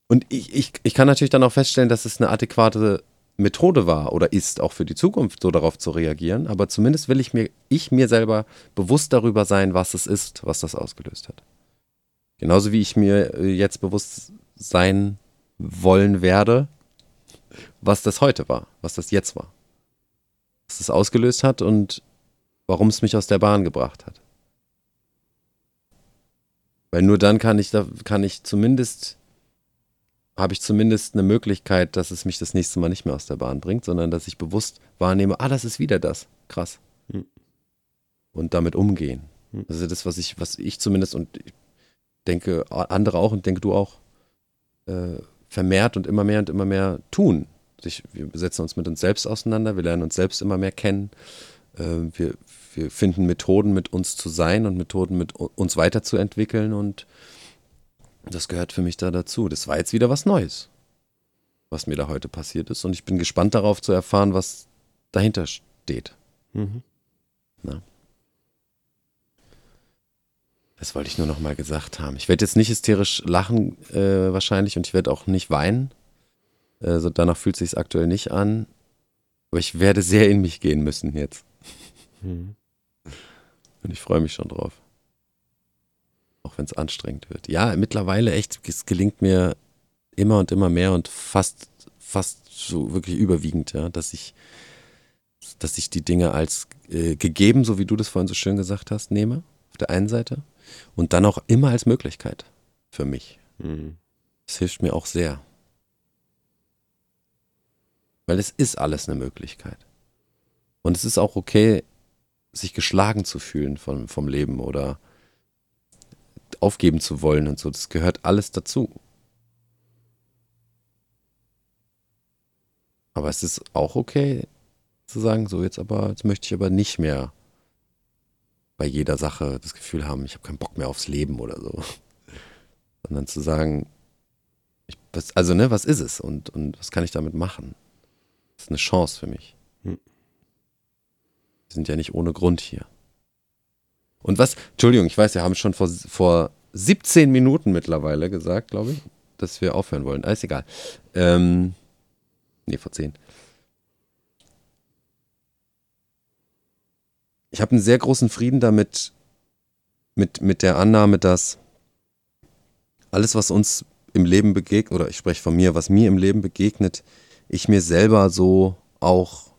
und ich, ich, ich kann natürlich dann auch feststellen, dass es eine adäquate Methode war oder ist, auch für die Zukunft so darauf zu reagieren. Aber zumindest will ich mir, ich mir selber bewusst darüber sein, was es ist, was das ausgelöst hat. Genauso wie ich mir äh, jetzt bewusst sein wollen werde, was das heute war, was das jetzt war. Was es ausgelöst hat und warum es mich aus der Bahn gebracht hat. Weil nur dann kann ich, da kann ich zumindest habe ich zumindest eine Möglichkeit, dass es mich das nächste Mal nicht mehr aus der Bahn bringt, sondern dass ich bewusst wahrnehme, ah, das ist wieder das. Krass. Hm. Und damit umgehen. Hm. Das ist das, was ich, was ich zumindest und ich denke, andere auch und denke du auch, äh, vermehrt und immer mehr und immer mehr tun. Sich, wir setzen uns mit uns selbst auseinander, wir lernen uns selbst immer mehr kennen. Äh, wir, wir finden Methoden, mit uns zu sein und Methoden, mit uns weiterzuentwickeln und das gehört für mich da dazu. Das war jetzt wieder was Neues, was mir da heute passiert ist. Und ich bin gespannt darauf zu erfahren, was dahinter steht. Mhm. Na? Das wollte ich nur noch mal gesagt haben. Ich werde jetzt nicht hysterisch lachen äh, wahrscheinlich und ich werde auch nicht weinen. Äh, so danach fühlt sich aktuell nicht an. Aber ich werde sehr in mich gehen müssen jetzt. Mhm. Und ich freue mich schon drauf. Auch wenn es anstrengend wird. Ja, mittlerweile echt, es gelingt mir immer und immer mehr und fast, fast so wirklich überwiegend, ja, dass ich, dass ich die Dinge als äh, gegeben, so wie du das vorhin so schön gesagt hast, nehme, auf der einen Seite. Und dann auch immer als Möglichkeit für mich. Mhm. Das hilft mir auch sehr. Weil es ist alles eine Möglichkeit. Und es ist auch okay, sich geschlagen zu fühlen vom, vom Leben oder aufgeben zu wollen und so. Das gehört alles dazu. Aber es ist auch okay zu sagen, so jetzt aber, jetzt möchte ich aber nicht mehr bei jeder Sache das Gefühl haben, ich habe keinen Bock mehr aufs Leben oder so. Sondern zu sagen, ich, was, also ne, was ist es und, und was kann ich damit machen? Das ist eine Chance für mich. Hm. Wir sind ja nicht ohne Grund hier. Und was, Entschuldigung, ich weiß, wir haben schon vor, vor 17 Minuten mittlerweile gesagt, glaube ich, dass wir aufhören wollen. Alles egal. Ähm, nee, vor 10. Ich habe einen sehr großen Frieden damit, mit, mit der Annahme, dass alles, was uns im Leben begegnet, oder ich spreche von mir, was mir im Leben begegnet, ich mir selber so auch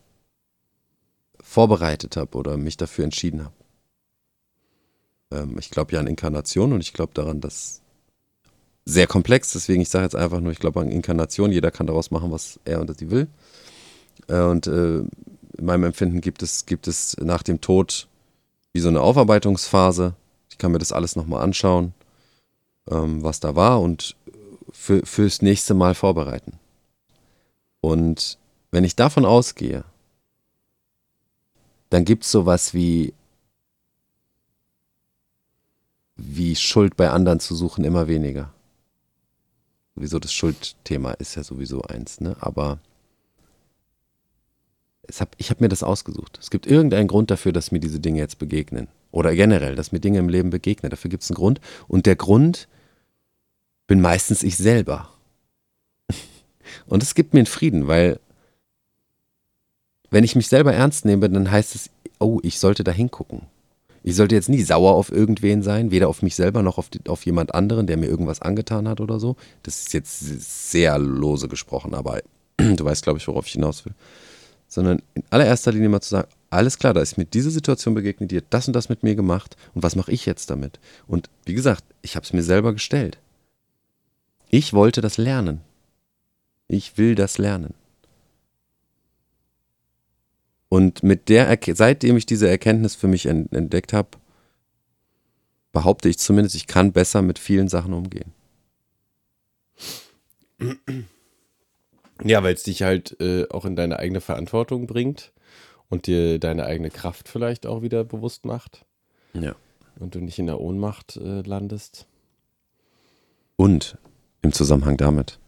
vorbereitet habe oder mich dafür entschieden habe. Ähm, ich glaube ja an Inkarnation und ich glaube daran, dass sehr komplex, deswegen ich sage jetzt einfach nur, ich glaube an Inkarnation, jeder kann daraus machen, was er oder sie will. Äh, und äh, in meinem Empfinden gibt es, gibt es nach dem Tod wie so eine Aufarbeitungsphase. Ich kann mir das alles nochmal anschauen, ähm, was da war und für, fürs nächste Mal vorbereiten. Und wenn ich davon ausgehe, dann gibt es sowas wie, wie Schuld bei anderen zu suchen immer weniger. Sowieso das Schuldthema ist ja sowieso eins, ne? Aber hab, ich habe mir das ausgesucht. Es gibt irgendeinen Grund dafür, dass mir diese Dinge jetzt begegnen. Oder generell, dass mir Dinge im Leben begegnen. Dafür gibt es einen Grund. Und der Grund bin meistens ich selber. Und es gibt mir einen Frieden, weil wenn ich mich selber ernst nehme, dann heißt es, oh, ich sollte da hingucken. Ich sollte jetzt nie sauer auf irgendwen sein, weder auf mich selber noch auf, auf jemand anderen, der mir irgendwas angetan hat oder so. Das ist jetzt sehr lose gesprochen, aber du weißt, glaube ich, worauf ich hinaus will sondern in allererster Linie mal zu sagen, alles klar, da ist mir diese Situation begegnet, die hat das und das mit mir gemacht und was mache ich jetzt damit? Und wie gesagt, ich habe es mir selber gestellt. Ich wollte das lernen. Ich will das lernen. Und mit der, seitdem ich diese Erkenntnis für mich entdeckt habe, behaupte ich zumindest, ich kann besser mit vielen Sachen umgehen. Ja, weil es dich halt äh, auch in deine eigene Verantwortung bringt und dir deine eigene Kraft vielleicht auch wieder bewusst macht. Ja. Und du nicht in der Ohnmacht äh, landest. Und im Zusammenhang damit,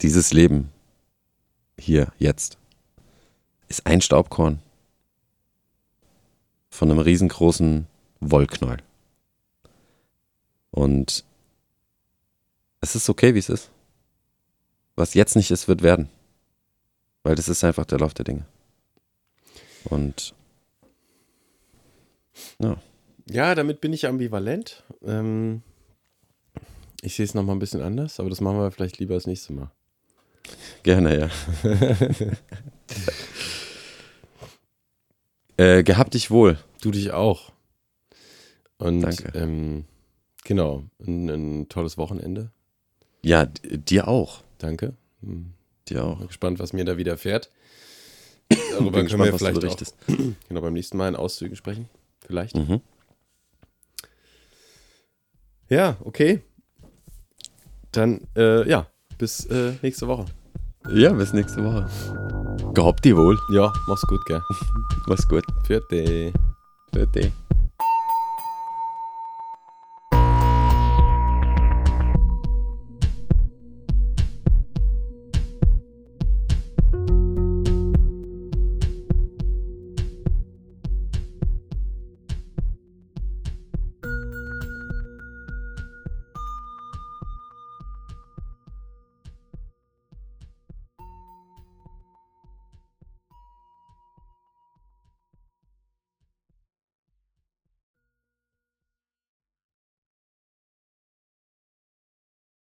dieses Leben hier, jetzt, ist ein Staubkorn von einem riesengroßen Wollknäuel. Und es ist okay, wie es ist. Was jetzt nicht ist, wird werden. Weil das ist einfach der Lauf der Dinge. Und ja. Ja, damit bin ich ambivalent. Ähm, ich sehe es nochmal ein bisschen anders, aber das machen wir vielleicht lieber das nächste Mal. Gerne, ja. äh, gehabt dich wohl. Du dich auch. Und Danke. Ähm, genau, ein, ein tolles Wochenende. Ja, dir auch. Danke. Hm. Dir auch. Bin gespannt, was mir da widerfährt. Darüber können wir vielleicht auch genau, beim nächsten Mal in Auszügen sprechen. Vielleicht. Mhm. Ja, okay. Dann, äh, ja, bis äh, nächste Woche. Ja, bis nächste Woche. Gehabt die wohl. Ja, mach's gut, gell? Mach's gut. Vierte. Bitte.